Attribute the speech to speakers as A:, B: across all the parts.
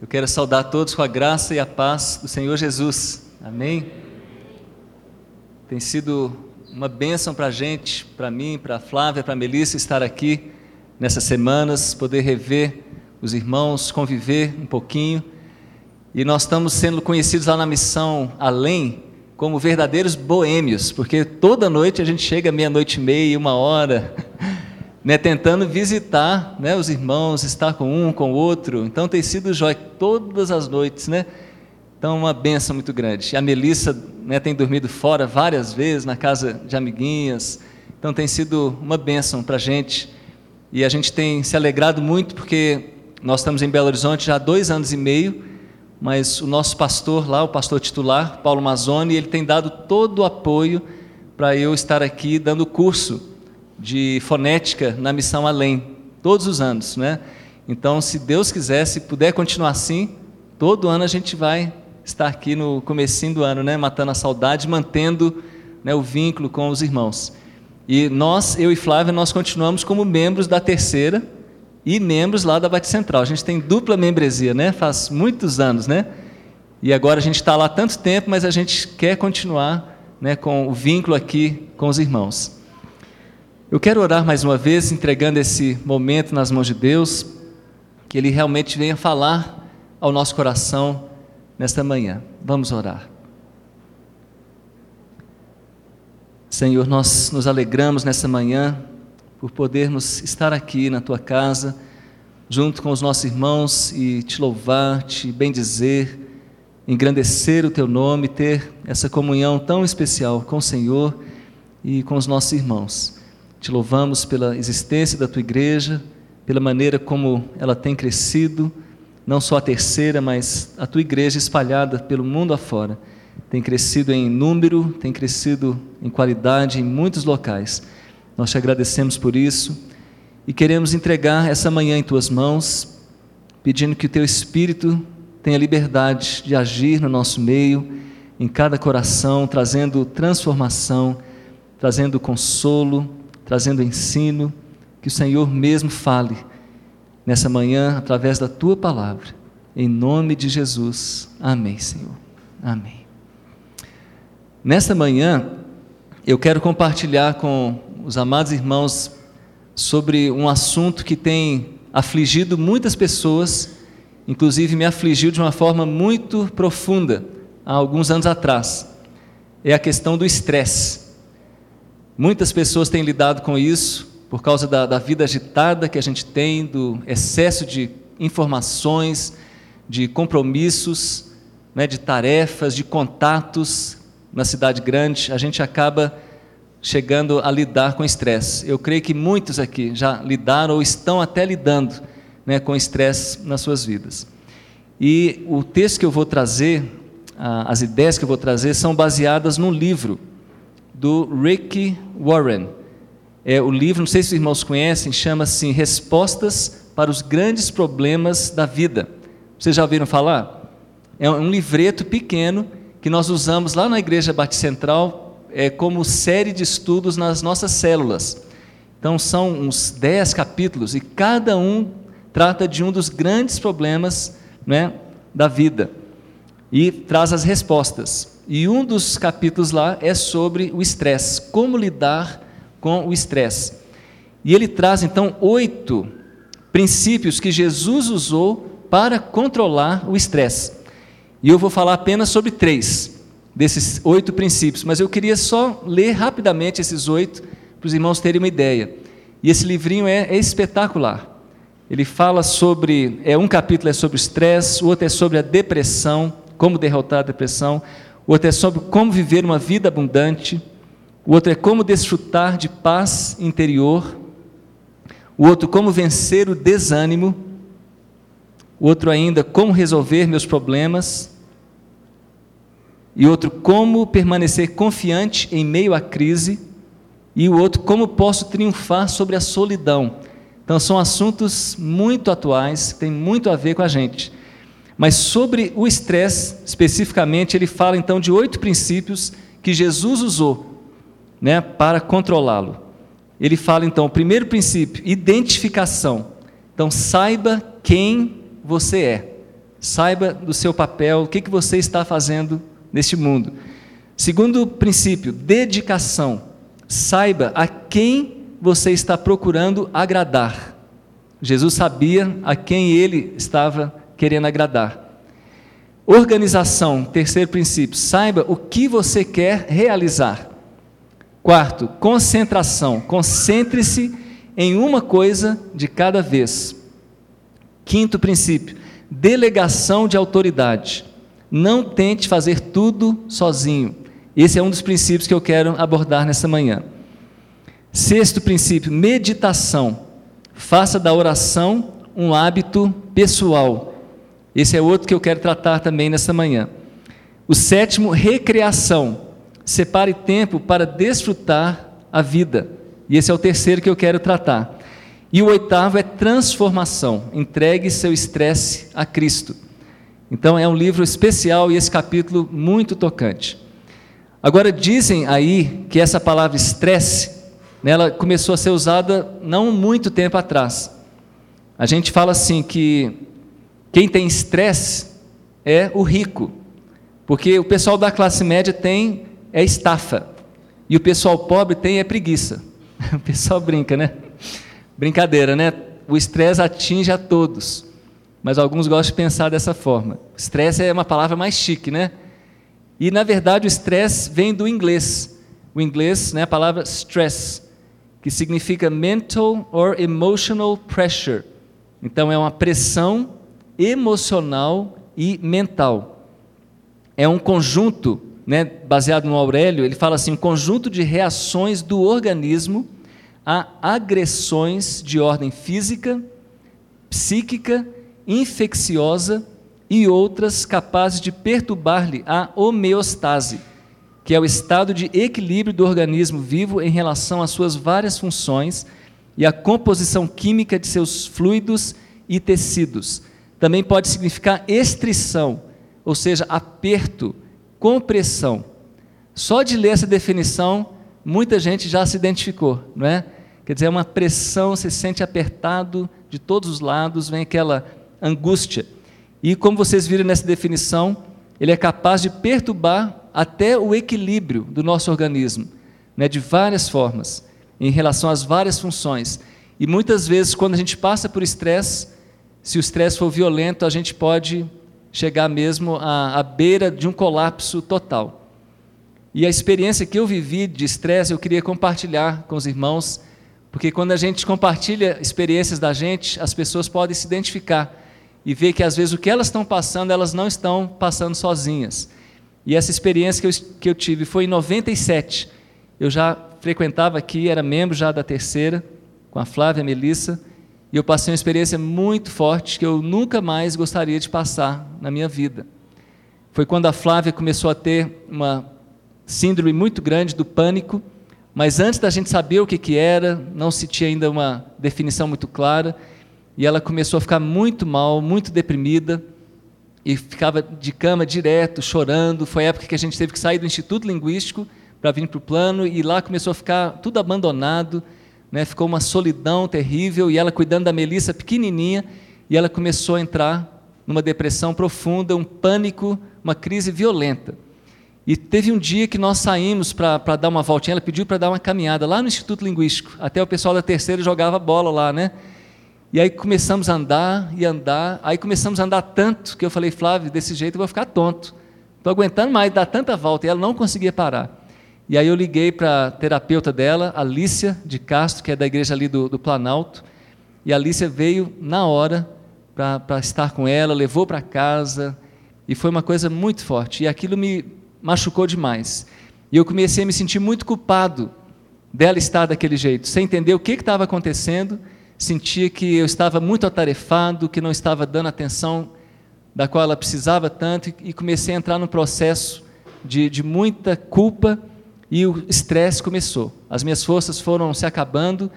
A: Eu quero saudar todos com a graça e a paz do Senhor Jesus. Amém? Tem sido uma bênção para a gente, para mim, para a Flávia, para a Melissa estar aqui nessas semanas, poder rever os irmãos, conviver um pouquinho. E nós estamos sendo conhecidos lá na missão Além como verdadeiros boêmios, porque toda noite a gente chega meia-noite e meia, uma hora. Né, tentando visitar né, os irmãos, estar com um, com o outro. Então tem sido jóia todas as noites, né? Então uma benção muito grande. A Melissa né, tem dormido fora várias vezes na casa de amiguinhas. Então tem sido uma benção para a gente. E a gente tem se alegrado muito porque nós estamos em Belo Horizonte já há dois anos e meio, mas o nosso pastor lá, o pastor titular, Paulo Mazzoni, ele tem dado todo o apoio para eu estar aqui dando curso de fonética na missão além, todos os anos, né? Então, se Deus quiser, se puder continuar assim, todo ano a gente vai estar aqui no comecinho do ano, né, matando a saudade, mantendo né, o vínculo com os irmãos. E nós, eu e Flávia, nós continuamos como membros da terceira e membros lá da Batista Central. A gente tem dupla membresia, né? Faz muitos anos, né? E agora a gente está lá tanto tempo, mas a gente quer continuar né, com o vínculo aqui com os irmãos. Eu quero orar mais uma vez, entregando esse momento nas mãos de Deus, que Ele realmente venha falar ao nosso coração nesta manhã. Vamos orar. Senhor, nós nos alegramos nessa manhã por podermos estar aqui na tua casa, junto com os nossos irmãos e te louvar, te bendizer, engrandecer o teu nome, ter essa comunhão tão especial com o Senhor e com os nossos irmãos. Te louvamos pela existência da tua igreja, pela maneira como ela tem crescido, não só a terceira, mas a tua igreja espalhada pelo mundo afora. Tem crescido em número, tem crescido em qualidade em muitos locais. Nós te agradecemos por isso e queremos entregar essa manhã em tuas mãos, pedindo que o teu Espírito tenha liberdade de agir no nosso meio, em cada coração, trazendo transformação, trazendo consolo, trazendo ensino, que o Senhor mesmo fale nessa manhã através da tua palavra. Em nome de Jesus. Amém, Senhor. Amém. Nesta manhã, eu quero compartilhar com os amados irmãos sobre um assunto que tem afligido muitas pessoas, inclusive me afligiu de uma forma muito profunda há alguns anos atrás. É a questão do estresse. Muitas pessoas têm lidado com isso por causa da, da vida agitada que a gente tem, do excesso de informações, de compromissos, né, de tarefas, de contatos na cidade grande, a gente acaba chegando a lidar com estresse. Eu creio que muitos aqui já lidaram ou estão até lidando né, com estresse nas suas vidas. E o texto que eu vou trazer, as ideias que eu vou trazer, são baseadas num livro do Rick Warren. É, o livro, não sei se os irmãos conhecem, chama-se Respostas para os Grandes Problemas da Vida. Vocês já ouviram falar? É um livreto pequeno que nós usamos lá na Igreja Batista Central é, como série de estudos nas nossas células. Então são uns dez capítulos e cada um trata de um dos grandes problemas né, da vida e traz as respostas. E um dos capítulos lá é sobre o estresse, como lidar com o estresse. E ele traz então oito princípios que Jesus usou para controlar o estresse. E eu vou falar apenas sobre três desses oito princípios, mas eu queria só ler rapidamente esses oito para os irmãos terem uma ideia. E esse livrinho é, é espetacular. Ele fala sobre, é um capítulo é sobre o estresse, o outro é sobre a depressão, como derrotar a depressão, o outro é sobre como viver uma vida abundante, o outro é como desfrutar de paz interior, o outro como vencer o desânimo, o outro ainda como resolver meus problemas, e outro como permanecer confiante em meio à crise, e o outro como posso triunfar sobre a solidão. Então são assuntos muito atuais, que têm muito a ver com a gente. Mas sobre o estresse, especificamente, ele fala então de oito princípios que Jesus usou né, para controlá-lo. Ele fala então, o primeiro princípio, identificação. Então, saiba quem você é. Saiba do seu papel, o que, que você está fazendo neste mundo. Segundo princípio, dedicação. Saiba a quem você está procurando agradar. Jesus sabia a quem ele estava querendo agradar. Organização, terceiro princípio, saiba o que você quer realizar. Quarto, concentração, concentre-se em uma coisa de cada vez. Quinto princípio, delegação de autoridade. Não tente fazer tudo sozinho. Esse é um dos princípios que eu quero abordar nessa manhã. Sexto princípio, meditação. Faça da oração um hábito pessoal. Esse é outro que eu quero tratar também nessa manhã. O sétimo, recreação. Separe tempo para desfrutar a vida. E esse é o terceiro que eu quero tratar. E o oitavo é transformação. Entregue seu estresse a Cristo. Então é um livro especial e esse capítulo muito tocante. Agora dizem aí que essa palavra estresse né, ela começou a ser usada não muito tempo atrás. A gente fala assim que quem tem estresse é o rico, porque o pessoal da classe média tem é estafa e o pessoal pobre tem é preguiça. O pessoal brinca, né? Brincadeira, né? O estresse atinge a todos, mas alguns gostam de pensar dessa forma. Estresse é uma palavra mais chique, né? E na verdade o estresse vem do inglês. O inglês, né, a palavra stress, que significa mental or emotional pressure. Então é uma pressão emocional e mental. É um conjunto, né, baseado no Aurélio, ele fala assim, um conjunto de reações do organismo a agressões de ordem física, psíquica, infecciosa e outras capazes de perturbar-lhe a homeostase que é o estado de equilíbrio do organismo vivo em relação às suas várias funções e a composição química de seus fluidos e tecidos. Também pode significar estrição, ou seja, aperto, compressão. Só de ler essa definição, muita gente já se identificou, não é? Quer dizer, é uma pressão, se sente apertado de todos os lados, vem aquela angústia. E como vocês viram nessa definição, ele é capaz de perturbar até o equilíbrio do nosso organismo, né, de várias formas, em relação às várias funções. E muitas vezes, quando a gente passa por estresse, se o estresse for violento, a gente pode chegar mesmo à, à beira de um colapso total. E a experiência que eu vivi de estresse, eu queria compartilhar com os irmãos, porque quando a gente compartilha experiências da gente, as pessoas podem se identificar e ver que às vezes o que elas estão passando, elas não estão passando sozinhas. E essa experiência que eu, que eu tive foi em 97. Eu já frequentava aqui, era membro já da terceira, com a Flávia a Melissa, e eu passei uma experiência muito forte que eu nunca mais gostaria de passar na minha vida. Foi quando a Flávia começou a ter uma síndrome muito grande do pânico, mas antes da gente saber o que, que era, não se tinha ainda uma definição muito clara, e ela começou a ficar muito mal, muito deprimida, e ficava de cama direto, chorando. Foi a época que a gente teve que sair do Instituto Linguístico para vir para o plano, e lá começou a ficar tudo abandonado, né? ficou uma solidão terrível, e ela cuidando da Melissa pequenininha, e ela começou a entrar numa depressão profunda, um pânico, uma crise violenta. E teve um dia que nós saímos para dar uma voltinha, ela pediu para dar uma caminhada lá no Instituto Linguístico, até o pessoal da terceira jogava bola lá, né? E aí começamos a andar e andar, aí começamos a andar tanto que eu falei, Flávio, desse jeito eu vou ficar tonto. Estou aguentando mais, dar tanta volta, e ela não conseguia parar. E aí eu liguei para a terapeuta dela, Alícia de Castro, que é da igreja ali do, do Planalto, e a Alícia veio na hora para estar com ela, levou para casa, e foi uma coisa muito forte. E aquilo me machucou demais. E eu comecei a me sentir muito culpado dela estar daquele jeito, sem entender o que estava acontecendo sentia que eu estava muito atarefado, que não estava dando atenção da qual ela precisava tanto, e comecei a entrar num processo de, de muita culpa, e o estresse começou. As minhas forças foram se acabando,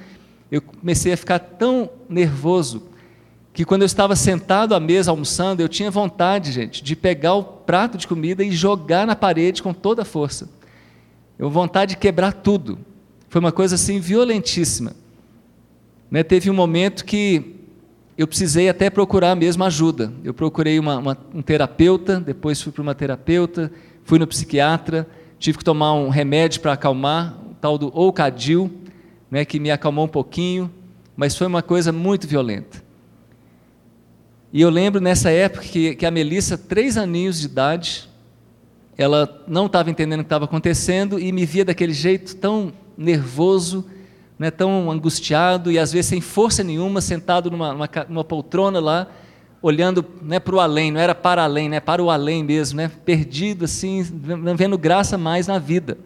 A: eu comecei a ficar tão nervoso, que quando eu estava sentado à mesa almoçando, eu tinha vontade, gente, de pegar o prato de comida e jogar na parede com toda a força. Eu vontade de quebrar tudo. Foi uma coisa assim violentíssima. Né, teve um momento que eu precisei até procurar mesmo ajuda. Eu procurei uma, uma, um terapeuta, depois fui para uma terapeuta, fui no psiquiatra, tive que tomar um remédio para acalmar, o tal do Ocadil, né, que me acalmou um pouquinho, mas foi uma coisa muito violenta. E eu lembro nessa época que, que a Melissa, três aninhos de idade, ela não estava entendendo o que estava acontecendo e me via daquele jeito tão nervoso, né, tão angustiado e às vezes sem força nenhuma, sentado numa, numa, numa poltrona lá, olhando né, para o além, não era para além, né, para o além mesmo, né, perdido assim, não vendo graça mais na vida.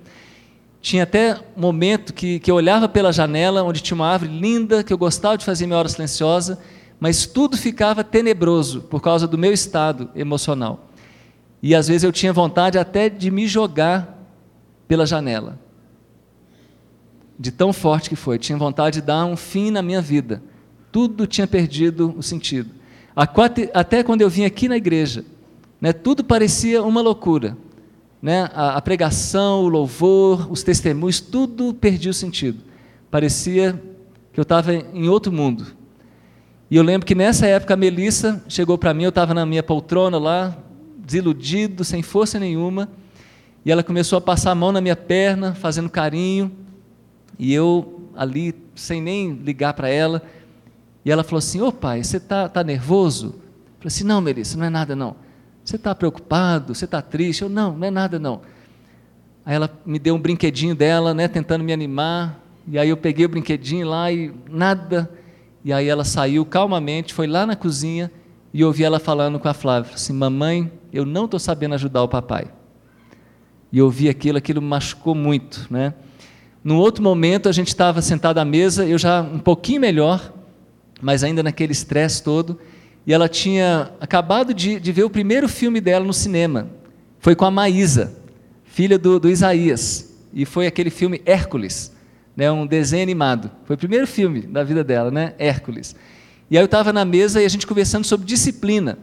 A: Tinha até momento que, que eu olhava pela janela, onde tinha uma árvore linda, que eu gostava de fazer minha hora silenciosa, mas tudo ficava tenebroso por causa do meu estado emocional. E às vezes eu tinha vontade até de me jogar pela janela. De tão forte que foi, tinha vontade de dar um fim na minha vida. Tudo tinha perdido o sentido. Até quando eu vim aqui na igreja, né, tudo parecia uma loucura. Né? A, a pregação, o louvor, os testemunhos, tudo perdia o sentido. Parecia que eu estava em outro mundo. E eu lembro que nessa época a Melissa chegou para mim, eu estava na minha poltrona lá, desiludido, sem força nenhuma, e ela começou a passar a mão na minha perna, fazendo carinho, e eu ali, sem nem ligar para ela, e ela falou assim: Ô pai, você está tá nervoso? Eu falei assim: Não, Melissa, não é nada não. Você está preocupado? Você está triste? Eu, não, não é nada não. Aí ela me deu um brinquedinho dela, né, tentando me animar, e aí eu peguei o brinquedinho lá e nada. E aí ela saiu calmamente, foi lá na cozinha e ouvi ela falando com a Flávia, assim, mamãe, eu não estou sabendo ajudar o papai. E ouvi aquilo, aquilo me machucou muito, né? Num outro momento, a gente estava sentado à mesa, eu já um pouquinho melhor, mas ainda naquele estresse todo, e ela tinha acabado de, de, ver o primeiro filme dela no cinema. Foi com a Maísa, filha do, do Isaías, e foi aquele filme Hércules, né, um desenho animado. Foi o primeiro filme da vida dela, né, Hércules. E aí eu estava na mesa e a gente conversando sobre disciplina.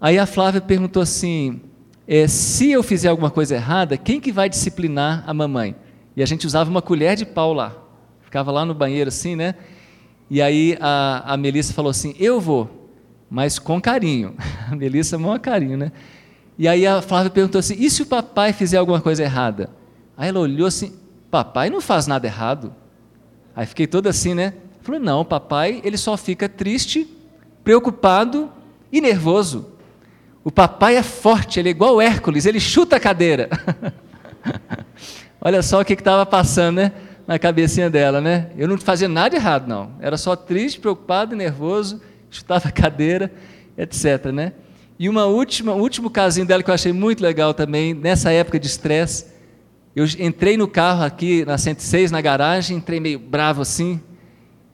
A: Aí a Flávia perguntou assim: é, se eu fizer alguma coisa errada, quem que vai disciplinar a mamãe? E a gente usava uma colher de pau lá. Ficava lá no banheiro assim, né? E aí a, a Melissa falou assim: eu vou, mas com carinho. A Melissa, maior carinho, né? E aí a Flávia perguntou assim: e se o papai fizer alguma coisa errada? Aí ela olhou assim: papai não faz nada errado. Aí fiquei toda assim, né? Falei, não, papai, ele só fica triste, preocupado e nervoso. O papai é forte, ele é igual Hércules, ele chuta a cadeira. Olha só o que estava passando, né? Na cabecinha dela, né? Eu não fazia nada errado, não. Era só triste, preocupado nervoso, chutava a cadeira, etc, né? E uma última, último casinho dela que eu achei muito legal também, nessa época de estresse, eu entrei no carro aqui na 106, na garagem, entrei meio bravo assim,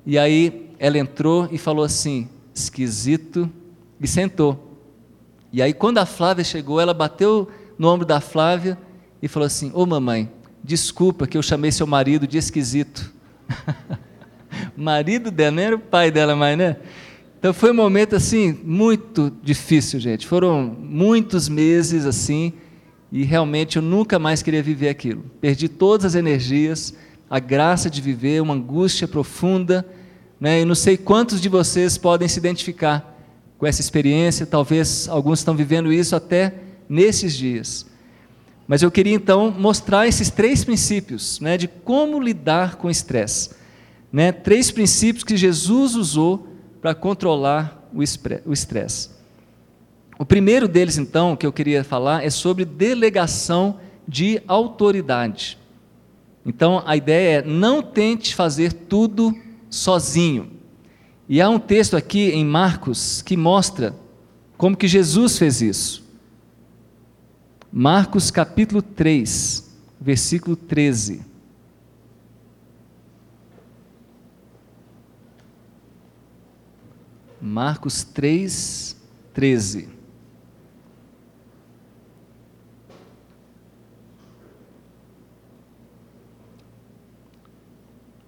A: e aí ela entrou e falou assim: esquisito, e sentou. E aí, quando a Flávia chegou, ela bateu no ombro da Flávia e falou assim: Ô mamãe, desculpa que eu chamei seu marido de esquisito. marido dela, não era o pai dela mais, né? Então foi um momento assim muito difícil, gente. Foram muitos meses assim e realmente eu nunca mais queria viver aquilo. Perdi todas as energias, a graça de viver, uma angústia profunda, né? E não sei quantos de vocês podem se identificar com essa experiência, talvez alguns estão vivendo isso até nesses dias. Mas eu queria então mostrar esses três princípios né, de como lidar com estresse. Né, três princípios que Jesus usou para controlar o estresse. O primeiro deles, então, que eu queria falar é sobre delegação de autoridade. Então a ideia é não tente fazer tudo sozinho. E há um texto aqui em Marcos que mostra como que Jesus fez isso. Marcos capítulo 3, versículo 13. Marcos 3, 13.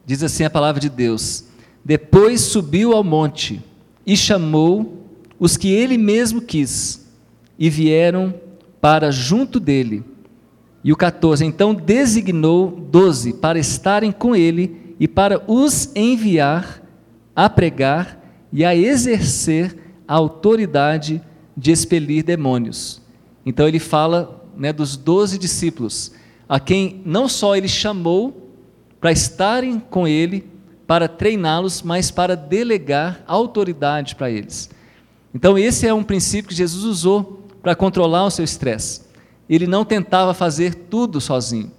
A: Diz assim a palavra de Deus: Depois subiu ao monte e chamou os que ele mesmo quis, e vieram para junto dele. E o 14: Então designou doze para estarem com ele e para os enviar a pregar e a exercer a autoridade de expelir demônios. Então ele fala né, dos doze discípulos, a quem não só ele chamou para estarem com ele, para treiná-los, mas para delegar autoridade para eles. Então, esse é um princípio que Jesus usou para controlar o seu estresse. Ele não tentava fazer tudo sozinho.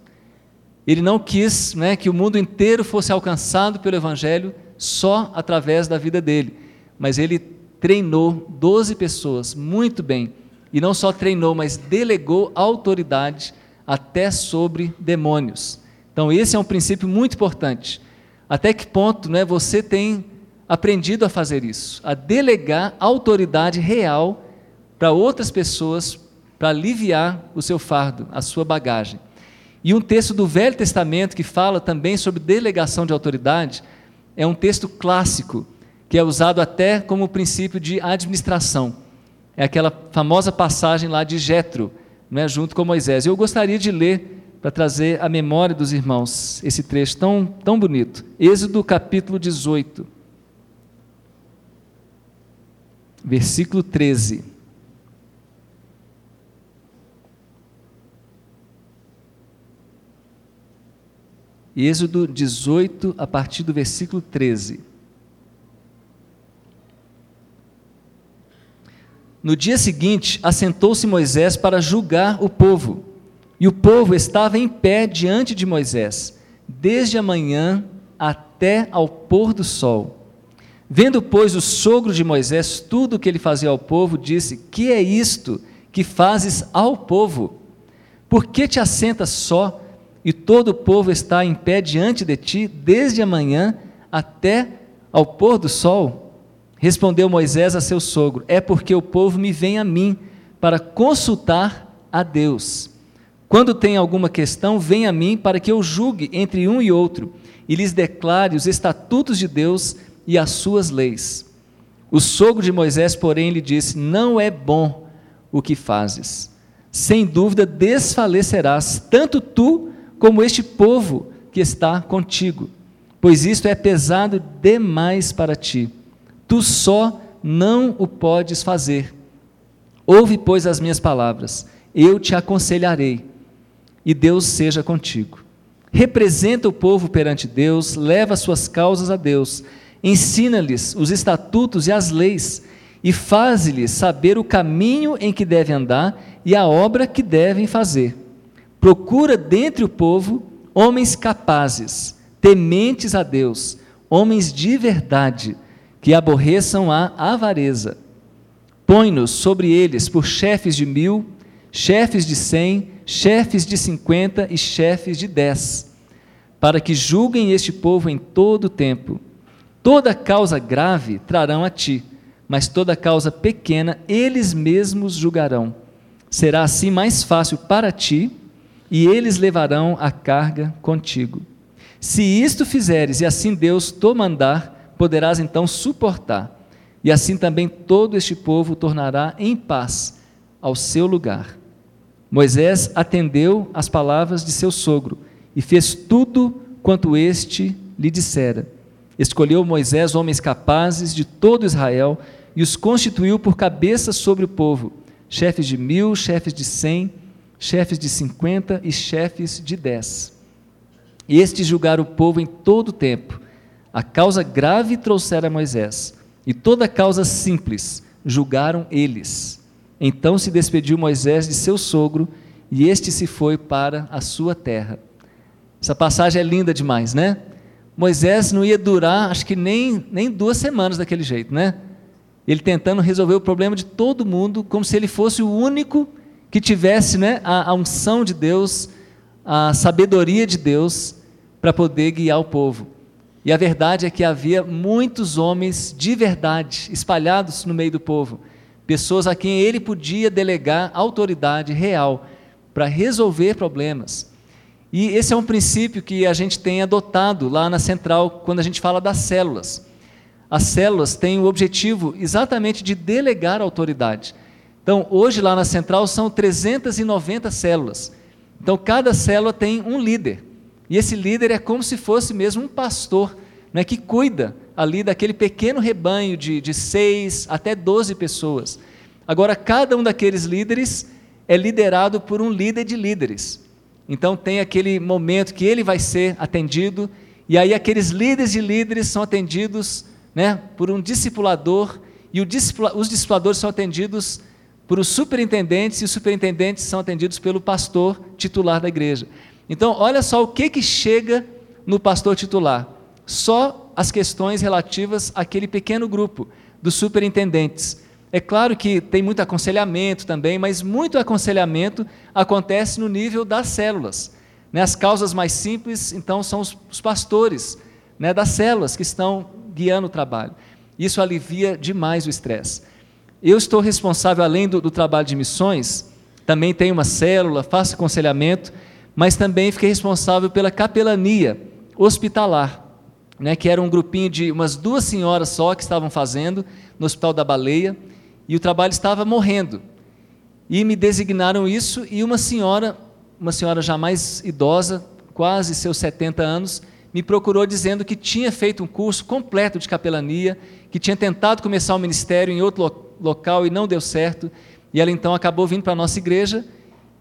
A: Ele não quis né, que o mundo inteiro fosse alcançado pelo Evangelho só através da vida dele, mas ele treinou 12 pessoas muito bem, e não só treinou, mas delegou autoridade até sobre demônios. Então, esse é um princípio muito importante. Até que ponto né, você tem aprendido a fazer isso, a delegar autoridade real para outras pessoas para aliviar o seu fardo, a sua bagagem. E um texto do Velho Testamento que fala também sobre delegação de autoridade é um texto clássico, que é usado até como princípio de administração. É aquela famosa passagem lá de Jetro, né, junto com Moisés. Eu gostaria de ler para trazer à memória dos irmãos esse trecho tão, tão bonito. Êxodo capítulo 18, versículo 13. Êxodo 18, a partir do versículo 13. No dia seguinte, assentou-se Moisés para julgar o povo. E o povo estava em pé diante de Moisés, desde a manhã até ao pôr do sol. Vendo, pois, o sogro de Moisés tudo o que ele fazia ao povo, disse: Que é isto que fazes ao povo? Por que te assentas só? E todo o povo está em pé diante de ti, desde a manhã até ao pôr do sol? Respondeu Moisés a seu sogro: É porque o povo me vem a mim para consultar a Deus. Quando tem alguma questão, vem a mim para que eu julgue entre um e outro e lhes declare os estatutos de Deus e as suas leis. O sogro de Moisés, porém, lhe disse: Não é bom o que fazes. Sem dúvida desfalecerás, tanto tu como este povo que está contigo, pois isto é pesado demais para ti. Tu só não o podes fazer. Ouve, pois, as minhas palavras, eu te aconselharei, e Deus seja contigo. Representa o povo perante Deus, leva suas causas a Deus, ensina-lhes os estatutos e as leis, e faze-lhes saber o caminho em que devem andar e a obra que devem fazer Procura dentre o povo homens capazes, tementes a Deus, homens de verdade, que aborreçam a avareza. Põe-nos sobre eles por chefes de mil, chefes de cem, chefes de cinquenta e chefes de dez, para que julguem este povo em todo o tempo. Toda causa grave trarão a ti, mas toda causa pequena eles mesmos julgarão. Será assim mais fácil para ti e eles levarão a carga contigo. Se isto fizeres, e assim Deus te mandar, poderás então suportar, e assim também todo este povo tornará em paz ao seu lugar. Moisés atendeu às palavras de seu sogro e fez tudo quanto este lhe dissera. Escolheu Moisés homens capazes de todo Israel e os constituiu por cabeças sobre o povo, chefes de mil, chefes de cem, chefes de cinquenta e chefes de dez. Estes julgaram o povo em todo o tempo. A causa grave trouxera a Moisés, e toda causa simples julgaram eles. Então se despediu Moisés de seu sogro, e este se foi para a sua terra. Essa passagem é linda demais, né? Moisés não ia durar, acho que nem, nem duas semanas daquele jeito, né? Ele tentando resolver o problema de todo mundo, como se ele fosse o único que tivesse né, a, a unção de Deus, a sabedoria de Deus para poder guiar o povo. E a verdade é que havia muitos homens de verdade espalhados no meio do povo, pessoas a quem ele podia delegar autoridade real para resolver problemas. E esse é um princípio que a gente tem adotado lá na central quando a gente fala das células. As células têm o objetivo exatamente de delegar autoridade. Então, hoje lá na central são 390 células. Então, cada célula tem um líder. E esse líder é como se fosse mesmo um pastor, né, que cuida ali daquele pequeno rebanho de, de seis até doze pessoas. Agora, cada um daqueles líderes é liderado por um líder de líderes. Então, tem aquele momento que ele vai ser atendido, e aí aqueles líderes de líderes são atendidos né, por um discipulador, e os discipuladores são atendidos por os superintendentes, e os superintendentes são atendidos pelo pastor titular da igreja. Então, olha só o que, que chega no pastor titular. Só as questões relativas àquele pequeno grupo dos superintendentes. É claro que tem muito aconselhamento também, mas muito aconselhamento acontece no nível das células. Né? As causas mais simples, então, são os, os pastores né, das células que estão guiando o trabalho. Isso alivia demais o estresse. Eu estou responsável, além do, do trabalho de missões, também tenho uma célula, faço aconselhamento, mas também fiquei responsável pela capelania hospitalar, né, que era um grupinho de umas duas senhoras só que estavam fazendo no Hospital da Baleia, e o trabalho estava morrendo. E me designaram isso, e uma senhora, uma senhora já mais idosa, quase seus 70 anos, me procurou dizendo que tinha feito um curso completo de capelania, que tinha tentado começar o ministério em outro lo local e não deu certo, e ela então acabou vindo para a nossa igreja,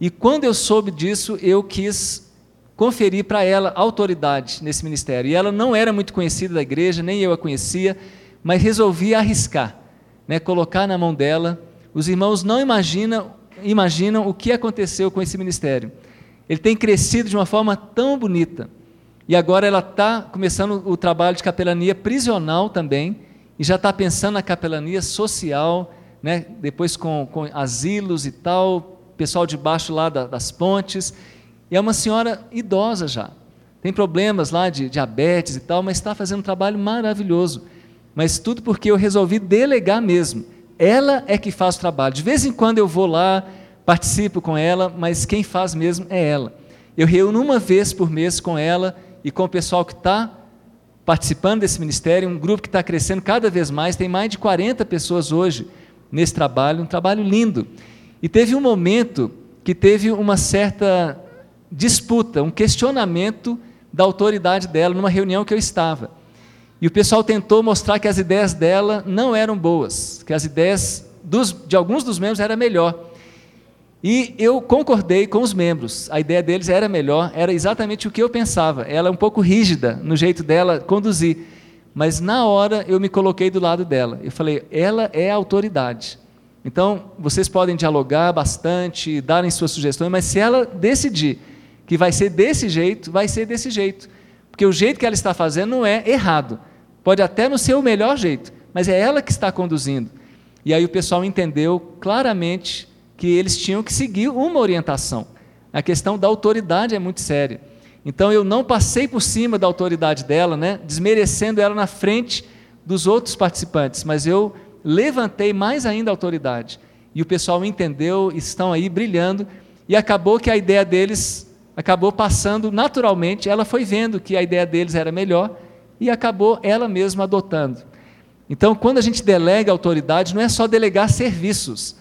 A: e quando eu soube disso, eu quis conferir para ela autoridade nesse ministério. E ela não era muito conhecida da igreja, nem eu a conhecia, mas resolvi arriscar, né, colocar na mão dela. Os irmãos não imaginam, imaginam o que aconteceu com esse ministério. Ele tem crescido de uma forma tão bonita. E agora ela está começando o trabalho de capelania prisional também, e já está pensando na capelania social, né, depois com, com asilos e tal, pessoal debaixo lá da, das pontes. E é uma senhora idosa já. Tem problemas lá de diabetes e tal, mas está fazendo um trabalho maravilhoso. Mas tudo porque eu resolvi delegar mesmo. Ela é que faz o trabalho. De vez em quando eu vou lá, participo com ela, mas quem faz mesmo é ela. Eu reúno uma vez por mês com ela e com o pessoal que está participando desse ministério, um grupo que está crescendo cada vez mais, tem mais de 40 pessoas hoje nesse trabalho, um trabalho lindo. E teve um momento que teve uma certa disputa, um questionamento da autoridade dela numa reunião que eu estava. E o pessoal tentou mostrar que as ideias dela não eram boas, que as ideias dos, de alguns dos membros eram melhor. E eu concordei com os membros, a ideia deles era melhor, era exatamente o que eu pensava. Ela é um pouco rígida no jeito dela conduzir, mas na hora eu me coloquei do lado dela. Eu falei, ela é a autoridade. Então, vocês podem dialogar bastante, darem suas sugestões, mas se ela decidir que vai ser desse jeito, vai ser desse jeito. Porque o jeito que ela está fazendo não é errado. Pode até não ser o melhor jeito, mas é ela que está conduzindo. E aí o pessoal entendeu claramente que eles tinham que seguir uma orientação. A questão da autoridade é muito séria. Então eu não passei por cima da autoridade dela, né, desmerecendo ela na frente dos outros participantes, mas eu levantei mais ainda a autoridade. E o pessoal entendeu, estão aí brilhando, e acabou que a ideia deles acabou passando naturalmente, ela foi vendo que a ideia deles era melhor e acabou ela mesma adotando. Então, quando a gente delega autoridade, não é só delegar serviços,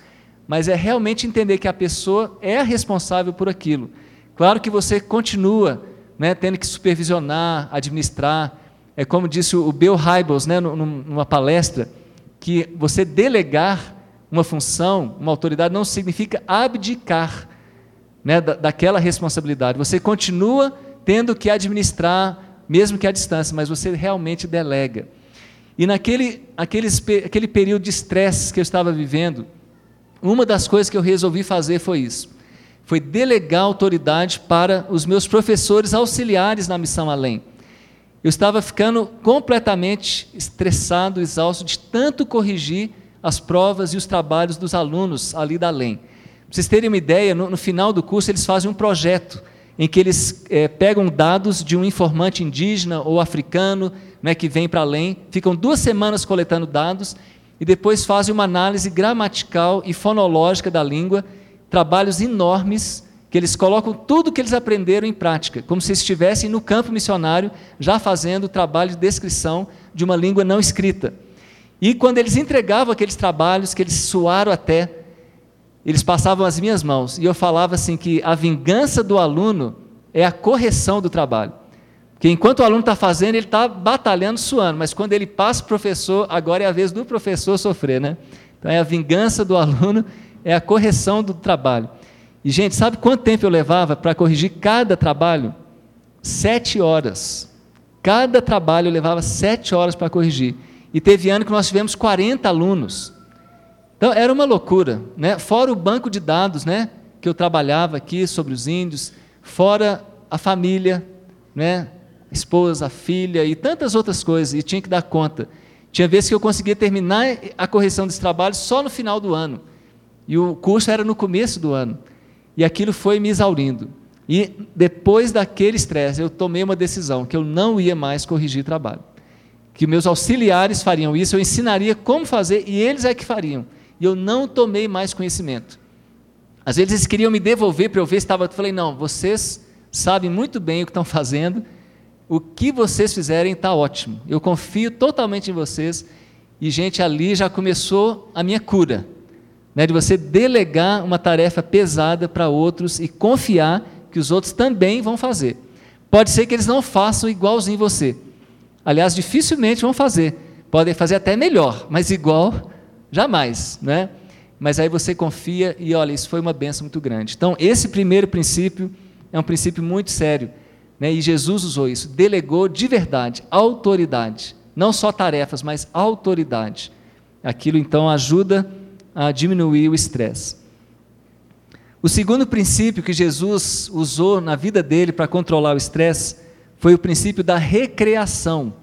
A: mas é realmente entender que a pessoa é a responsável por aquilo. Claro que você continua né, tendo que supervisionar, administrar. É como disse o Bill Hybels né, numa palestra, que você delegar uma função, uma autoridade, não significa abdicar né, da, daquela responsabilidade. Você continua tendo que administrar, mesmo que à distância, mas você realmente delega. E naquele aqueles, aquele período de estresse que eu estava vivendo, uma das coisas que eu resolvi fazer foi isso. Foi delegar autoridade para os meus professores auxiliares na missão além. Eu estava ficando completamente estressado, exausto de tanto corrigir as provas e os trabalhos dos alunos ali da além. Para vocês terem uma ideia, no, no, final do curso eles fazem um projeto em que eles é, pegam dados de um informante indígena ou africano né, que vem para além, ficam duas semanas coletando dados e depois fazem uma análise gramatical e fonológica da língua, trabalhos enormes que eles colocam tudo que eles aprenderam em prática, como se estivessem no campo missionário já fazendo o trabalho de descrição de uma língua não escrita. E quando eles entregavam aqueles trabalhos que eles suaram até eles passavam as minhas mãos e eu falava assim que a vingança do aluno é a correção do trabalho. Porque enquanto o aluno está fazendo, ele está batalhando, suando, mas quando ele passa o professor, agora é a vez do professor sofrer, né? Então é a vingança do aluno, é a correção do trabalho. E, gente, sabe quanto tempo eu levava para corrigir cada trabalho? Sete horas. Cada trabalho eu levava sete horas para corrigir. E teve ano que nós tivemos 40 alunos. Então era uma loucura, né? Fora o banco de dados, né? Que eu trabalhava aqui sobre os índios, fora a família, né? Esposa, a filha e tantas outras coisas, e tinha que dar conta. Tinha vezes que eu conseguia terminar a correção desse trabalho só no final do ano. E o curso era no começo do ano. E aquilo foi me exaurindo. E depois daquele estresse, eu tomei uma decisão que eu não ia mais corrigir trabalho. Que meus auxiliares fariam isso, eu ensinaria como fazer e eles é que fariam. E eu não tomei mais conhecimento. Às vezes eles queriam me devolver para eu ver se estava. Eu falei, não, vocês sabem muito bem o que estão fazendo, o que vocês fizerem está ótimo. Eu confio totalmente em vocês. E, gente, ali já começou a minha cura. Né, de você delegar uma tarefa pesada para outros e confiar que os outros também vão fazer. Pode ser que eles não façam igualzinho você. Aliás, dificilmente vão fazer. Podem fazer até melhor, mas igual, jamais. Né? Mas aí você confia e olha, isso foi uma benção muito grande. Então, esse primeiro princípio é um princípio muito sério. Né? E Jesus usou isso, delegou de verdade, autoridade. Não só tarefas, mas autoridade. Aquilo então ajuda a diminuir o estresse. O segundo princípio que Jesus usou na vida dele para controlar o estresse foi o princípio da recreação.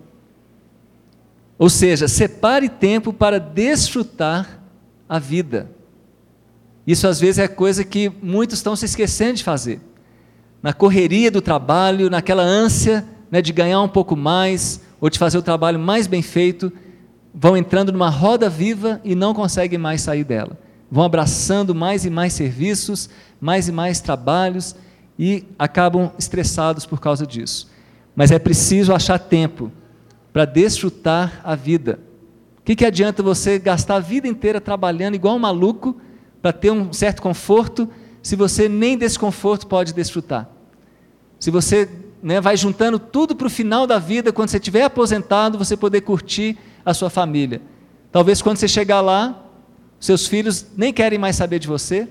A: Ou seja, separe tempo para desfrutar a vida. Isso às vezes é coisa que muitos estão se esquecendo de fazer. Na correria do trabalho, naquela ânsia né, de ganhar um pouco mais, ou de fazer o trabalho mais bem feito, vão entrando numa roda viva e não conseguem mais sair dela vão abraçando mais e mais serviços, mais e mais trabalhos e acabam estressados por causa disso. Mas é preciso achar tempo para desfrutar a vida. O que, que adianta você gastar a vida inteira trabalhando igual um maluco para ter um certo conforto, se você nem desse conforto pode desfrutar? Se você né, vai juntando tudo para o final da vida, quando você estiver aposentado, você poder curtir a sua família. Talvez quando você chegar lá, seus filhos nem querem mais saber de você,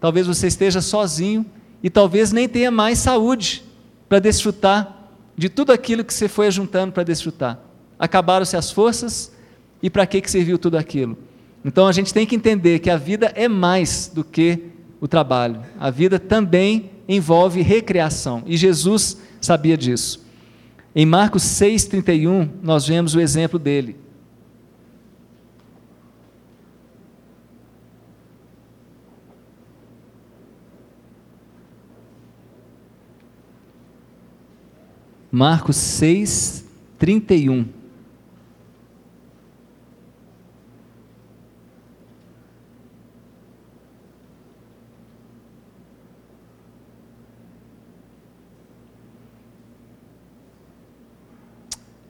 A: talvez você esteja sozinho e talvez nem tenha mais saúde para desfrutar de tudo aquilo que você foi juntando para desfrutar. Acabaram-se as forças e para que, que serviu tudo aquilo? Então a gente tem que entender que a vida é mais do que o trabalho. A vida também envolve recreação e Jesus sabia disso. Em Marcos 6,31, nós vemos o exemplo dele. Marcos 6, 31.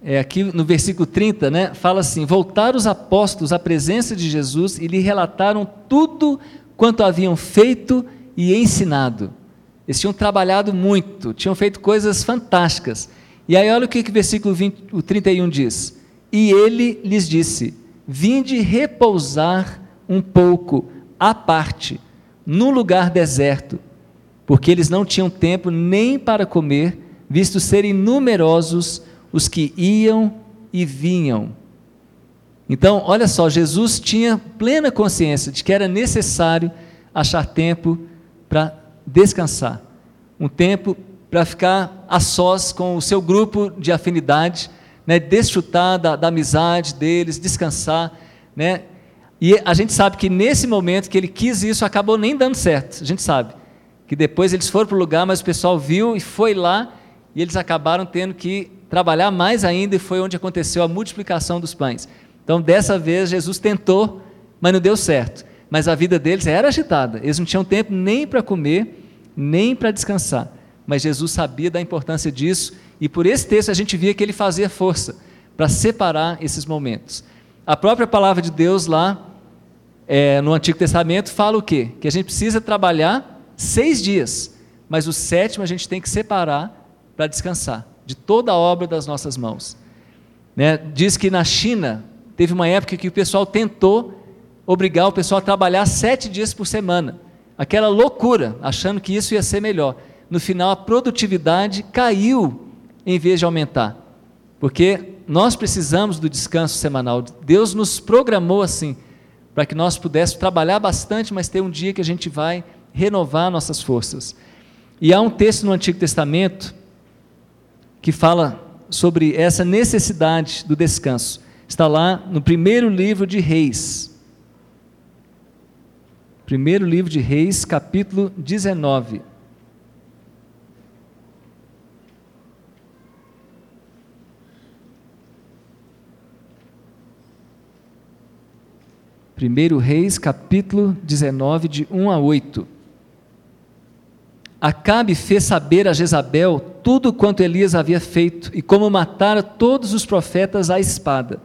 A: É, aqui no versículo 30, né, fala assim: Voltaram os apóstolos à presença de Jesus e lhe relataram tudo quanto haviam feito e ensinado. Eles tinham trabalhado muito, tinham feito coisas fantásticas. E aí olha o que, que o versículo 20, o 31 diz. E ele lhes disse: Vinde repousar um pouco à parte, num lugar deserto, porque eles não tinham tempo nem para comer, visto serem numerosos os que iam e vinham. Então, olha só, Jesus tinha plena consciência de que era necessário achar tempo para descansar, um tempo para ficar a sós com o seu grupo de afinidade, né, desfrutar da, da amizade deles, descansar, né, e a gente sabe que nesse momento que ele quis isso, acabou nem dando certo. A gente sabe que depois eles foram para o lugar, mas o pessoal viu e foi lá, e eles acabaram tendo que trabalhar mais ainda, e foi onde aconteceu a multiplicação dos pães. Então, dessa vez, Jesus tentou, mas não deu certo. Mas a vida deles era agitada, eles não tinham tempo nem para comer, nem para descansar. Mas Jesus sabia da importância disso, e por esse texto a gente via que ele fazia força para separar esses momentos. A própria palavra de Deus lá é, no Antigo Testamento fala o quê? Que a gente precisa trabalhar seis dias, mas o sétimo a gente tem que separar para descansar de toda a obra das nossas mãos. Né? Diz que na China teve uma época que o pessoal tentou obrigar o pessoal a trabalhar sete dias por semana. Aquela loucura, achando que isso ia ser melhor. No final, a produtividade caiu em vez de aumentar. Porque nós precisamos do descanso semanal. Deus nos programou assim, para que nós pudéssemos trabalhar bastante, mas ter um dia que a gente vai renovar nossas forças. E há um texto no Antigo Testamento que fala sobre essa necessidade do descanso. Está lá no primeiro livro de Reis. Primeiro livro de Reis, capítulo 19. Primeiro Reis, capítulo 19, de 1 a 8. Acabe fez saber a Jezabel tudo quanto Elias havia feito e como matara todos os profetas à espada.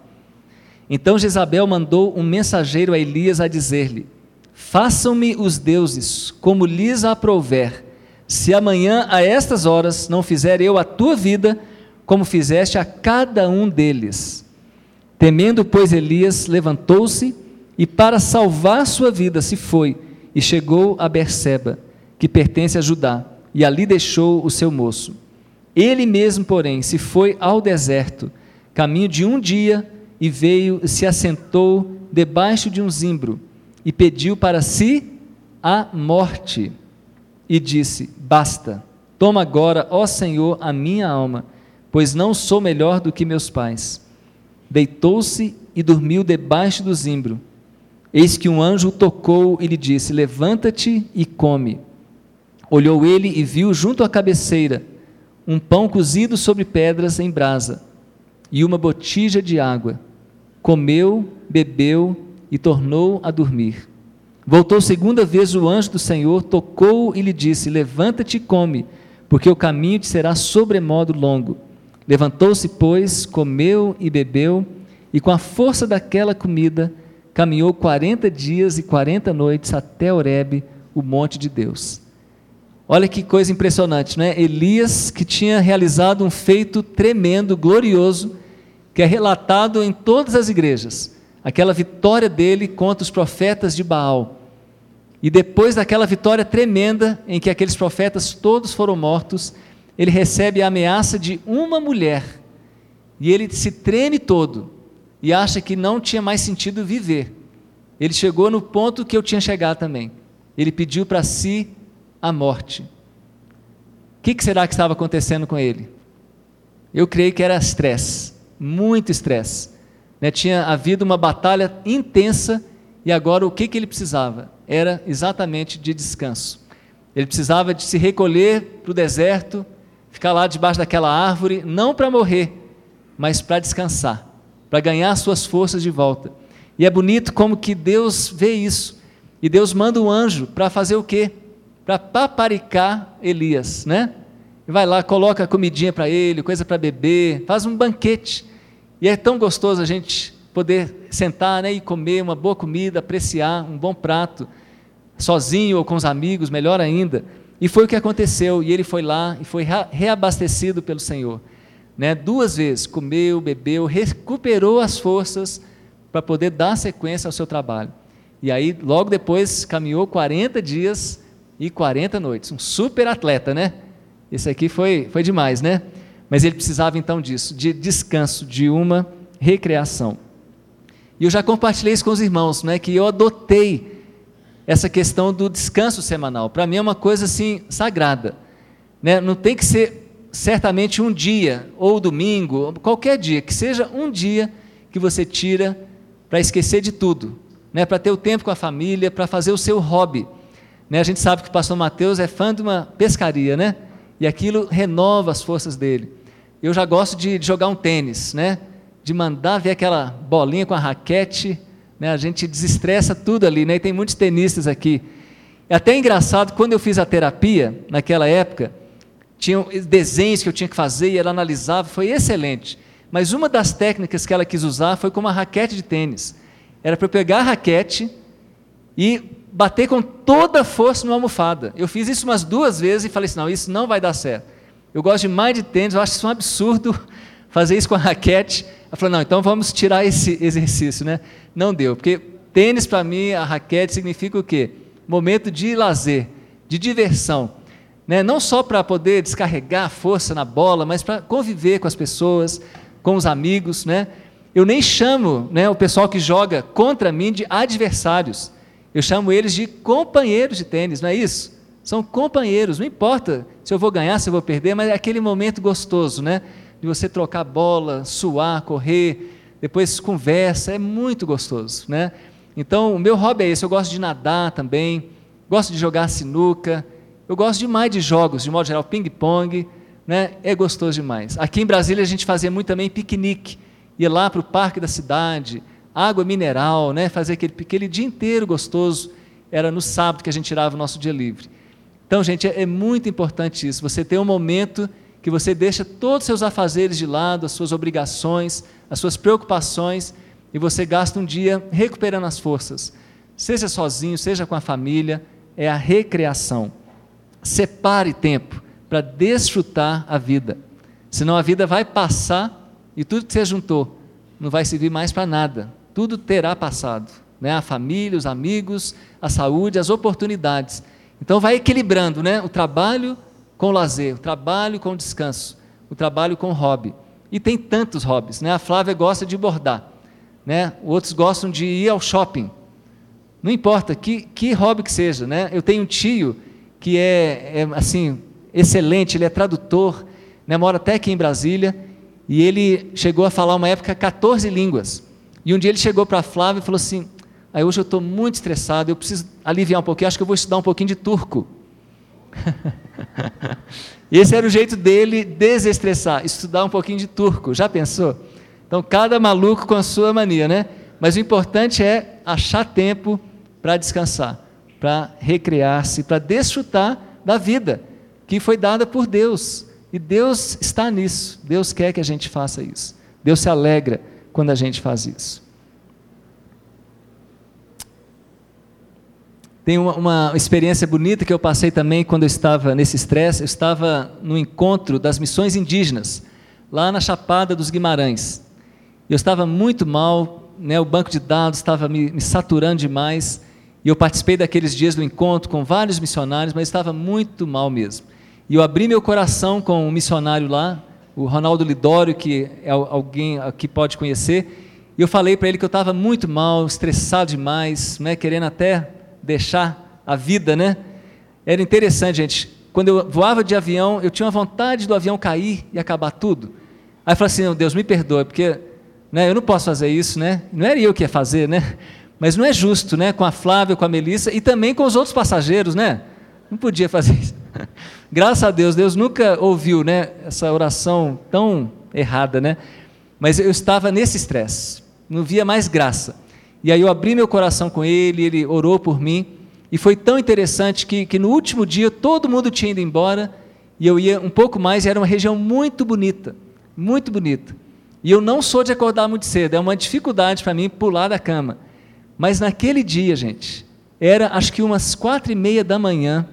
A: Então Jezabel mandou um mensageiro a Elias a dizer-lhe: Façam-me os deuses como lhes aprouver, se amanhã a estas horas não fizer eu a tua vida, como fizeste a cada um deles. Temendo, pois, Elias levantou-se e, para salvar sua vida, se foi e chegou a Berseba, que pertence a Judá, e ali deixou o seu moço. Ele mesmo, porém, se foi ao deserto, caminho de um dia, e veio e se assentou debaixo de um zimbro e pediu para si a morte. E disse: Basta, toma agora, ó Senhor, a minha alma, pois não sou melhor do que meus pais. Deitou-se e dormiu debaixo do zimbro. Eis que um anjo tocou e lhe disse: Levanta-te e come. Olhou ele e viu junto à cabeceira um pão cozido sobre pedras em brasa e uma botija de água. Comeu, bebeu e tornou a dormir. Voltou segunda vez o anjo do Senhor, tocou e lhe disse: Levanta-te e come, porque o caminho te será sobremodo longo. Levantou-se, pois, comeu e bebeu, e com a força daquela comida, caminhou quarenta dias e quarenta noites até Horebe, o monte de Deus. Olha que coisa impressionante, né? Elias, que tinha realizado um feito tremendo, glorioso, que é relatado em todas as igrejas aquela vitória dele contra os profetas de Baal. E depois daquela vitória tremenda, em que aqueles profetas todos foram mortos, ele recebe a ameaça de uma mulher. E ele se treme todo e acha que não tinha mais sentido viver. Ele chegou no ponto que eu tinha chegado também. Ele pediu para si a morte. O que, que será que estava acontecendo com ele? Eu creio que era estresse, muito estresse. Né, tinha havido uma batalha intensa e agora o que, que ele precisava? Era exatamente de descanso. Ele precisava de se recolher para o deserto, ficar lá debaixo daquela árvore, não para morrer, mas para descansar, para ganhar suas forças de volta. E é bonito como que Deus vê isso. E Deus manda um anjo para fazer o quê? Para paparicar Elias, né? E vai lá, coloca comidinha para ele, coisa para beber, faz um banquete. E é tão gostoso a gente poder sentar né, e comer uma boa comida, apreciar um bom prato, sozinho ou com os amigos, melhor ainda. E foi o que aconteceu, e ele foi lá e foi reabastecido pelo Senhor. Né? Duas vezes, comeu, bebeu, recuperou as forças para poder dar sequência ao seu trabalho. E aí, logo depois, caminhou 40 dias e 40 noites. Um super atleta, né? Esse aqui foi, foi demais, né? Mas ele precisava então disso, de descanso, de uma recreação. E eu já compartilhei isso com os irmãos, né, que eu adotei essa questão do descanso semanal. Para mim é uma coisa assim sagrada. Né? Não tem que ser certamente um dia, ou domingo, qualquer dia, que seja um dia que você tira para esquecer de tudo, né? para ter o tempo com a família, para fazer o seu hobby. Né? A gente sabe que o pastor Mateus é fã de uma pescaria, né? e aquilo renova as forças dele. Eu já gosto de, de jogar um tênis, né? De mandar ver aquela bolinha com a raquete, né? A gente desestressa tudo ali, né? E tem muitos tenistas aqui. É até engraçado, quando eu fiz a terapia, naquela época, tinha desenhos que eu tinha que fazer e ela analisava, foi excelente. Mas uma das técnicas que ela quis usar foi com uma raquete de tênis. Era para eu pegar a raquete e bater com toda a força numa almofada. Eu fiz isso umas duas vezes e falei assim: não, isso não vai dar certo. eu gosto demais de tênis, eu acho isso um absurdo fazer isso com a raquete. Ela falou, não, então vamos tirar esse exercício, né? Não deu, porque tênis para mim, a raquete significa o quê? Momento de lazer, de diversão. Né? Não só para poder descarregar força na bola, mas para conviver com as pessoas, com os amigos, né? Eu nem chamo né, o pessoal que joga contra mim de adversários. Eu chamo eles de companheiros de tênis, não é isso? São companheiros, não importa se eu vou ganhar, se eu vou perder, mas é aquele momento gostoso, né? De você trocar bola, suar, correr, depois conversa, é muito gostoso, né? Então, o meu hobby é esse, eu gosto de nadar também, gosto de jogar sinuca, eu gosto demais de jogos, de modo geral, ping-pong, né? É gostoso demais. Aqui em Brasília a gente fazia muito também piquenique, ia lá para o parque da cidade, água mineral, né? fazer aquele, aquele dia inteiro gostoso. Era no sábado que a gente tirava o nosso dia livre. Então, gente, é, é muito importante isso. Você tem um momento que você deixa todos os seus afazeres de lado, as suas obrigações, as suas preocupações, e você gasta um dia recuperando as forças. Seja sozinho, seja com a família, é a recreação. Separe tempo para desfrutar a vida. Senão a vida vai passar e tudo que você juntou não vai servir mais para nada. Tudo terá passado. Né? A família, os amigos, a saúde, as oportunidades. Então vai equilibrando né? o trabalho com o lazer, o trabalho com o descanso, o trabalho com o hobby. E tem tantos hobbies. Né? A Flávia gosta de bordar. Né? Outros gostam de ir ao shopping. Não importa que, que hobby que seja. Né? Eu tenho um tio que é, é assim excelente, ele é tradutor, né? mora até aqui em Brasília e ele chegou a falar uma época 14 línguas. E um dia ele chegou para a Flávia e falou assim: Aí hoje eu estou muito estressado, eu preciso aliviar um pouquinho, acho que eu vou estudar um pouquinho de turco. Esse era o jeito dele desestressar, estudar um pouquinho de turco. Já pensou? Então, cada maluco com a sua mania, né? Mas o importante é achar tempo para descansar, para recrear-se, para desfrutar da vida que foi dada por Deus. E Deus está nisso, Deus quer que a gente faça isso. Deus se alegra quando a gente faz isso. Tem uma, uma, experiência bonita que eu passei também quando eu estava nesse estresse. Eu estava no encontro das missões indígenas, lá na Chapada dos Guimarães. Eu estava muito mal, né, o banco de dados estava me, me saturando demais. E eu participei daqueles dias do encontro com vários missionários, mas estava muito mal mesmo. E eu abri meu coração com um missionário lá, o Ronaldo Lidório, que é alguém que pode conhecer. E eu falei para ele que eu estava muito mal, estressado demais, né, querendo até deixar a vida, né? Era interessante, gente. Quando eu voava de avião, eu tinha uma vontade do avião cair e acabar tudo. Aí eu falei assim: Deus, me perdoe, porque né, eu não posso fazer isso, né? Não era eu que ia fazer, né? Mas não é justo, né? Com a Flávia, com a Melissa e também com os outros passageiros, né? Não podia fazer isso. Graças a Deus, Deus nunca ouviu né, essa oração tão errada, né? Mas eu estava nesse estresse, não via mais graça. E aí eu abri meu coração com ele, ele orou por mim, e foi tão interessante que, que no último dia todo mundo tinha ido embora, e eu ia um pouco mais, e era uma região muito bonita, muito bonita. E eu não sou de acordar muito cedo, é uma dificuldade para mim pular da cama. Mas naquele dia, gente, era acho que umas quatro e meia da manhã,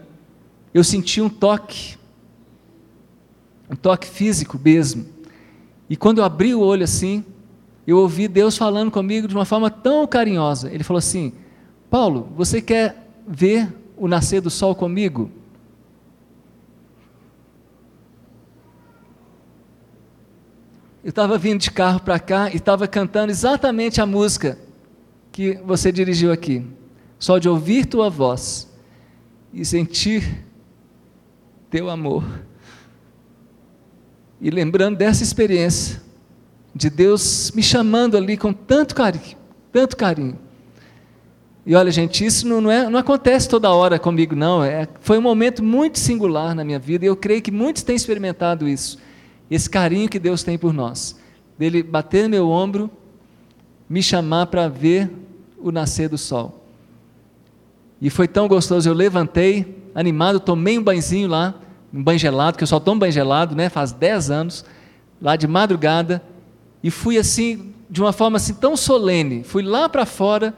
A: eu senti um toque, um toque físico mesmo. E quando eu abri o olho assim, eu ouvi Deus falando comigo de uma forma tão carinhosa. Ele falou assim: Paulo, você quer ver o nascer do sol comigo? Eu estava vindo de carro para cá e estava cantando exatamente a música que você dirigiu aqui. Só de ouvir tua voz e sentir teu amor. E lembrando dessa experiência, de Deus me chamando ali com tanto carinho, tanto carinho. E olha, gente, isso não, é, não acontece toda hora comigo, não. É, foi um momento muito singular na minha vida e eu creio que muitos têm experimentado isso. Esse carinho que Deus tem por nós. Dele bater no meu ombro, me chamar para ver o nascer do sol. E foi tão gostoso. Eu levantei, animado, tomei um banhozinho lá, um banho gelado, que eu só tomo banho gelado, né, faz 10 anos, lá de madrugada, e fui assim, de uma forma assim tão solene, fui lá para fora,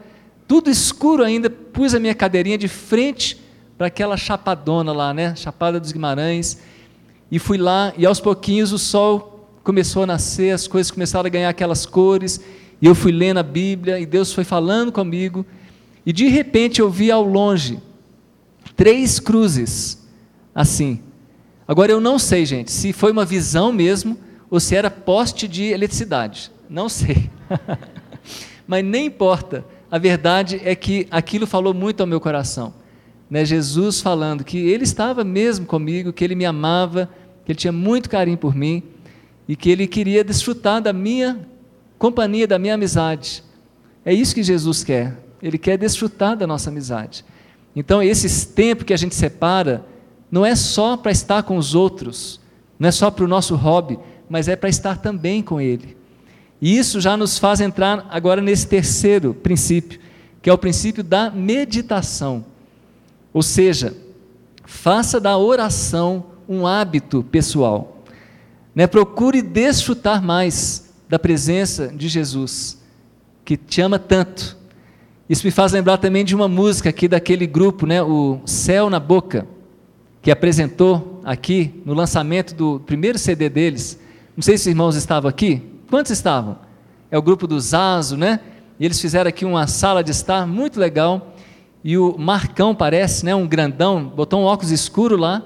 A: tudo escuro ainda, pus a minha cadeirinha de frente para aquela chapadona lá, né, Chapada dos Guimarães, e fui lá, e aos pouquinhos o sol começou a nascer, as coisas começaram a ganhar aquelas cores, e eu fui lendo a Bíblia, e Deus foi falando comigo, e de repente eu vi ao longe três cruzes, assim. Agora eu não sei, gente, se foi uma visão mesmo, ou se era poste de eletricidade, não sei. Mas nem importa, a verdade é que aquilo falou muito ao meu coração. Né? Jesus falando que Ele estava mesmo comigo, que Ele me amava, que Ele tinha muito carinho por mim e que Ele queria desfrutar da minha companhia, da minha amizade. É isso que Jesus quer. Ele quer desfrutar da nossa amizade. Então, esses tempos que a gente separa, não é só para estar com os outros, não é só para o nosso hobby, mas é para estar também com Ele. E isso já nos faz entrar agora nesse terceiro princípio, que é o princípio da meditação. Ou seja, faça da oração um hábito pessoal. Né? Procure desfrutar mais da presença de Jesus, que te ama tanto. Isso me faz lembrar também de uma música aqui daquele grupo, né? o Céu na Boca, que apresentou aqui no lançamento do primeiro CD deles. Não sei se os irmãos estavam aqui. Quantos estavam? É o grupo do Zazo, né? E eles fizeram aqui uma sala de estar muito legal. E o Marcão parece, né? Um grandão, botou um óculos escuro lá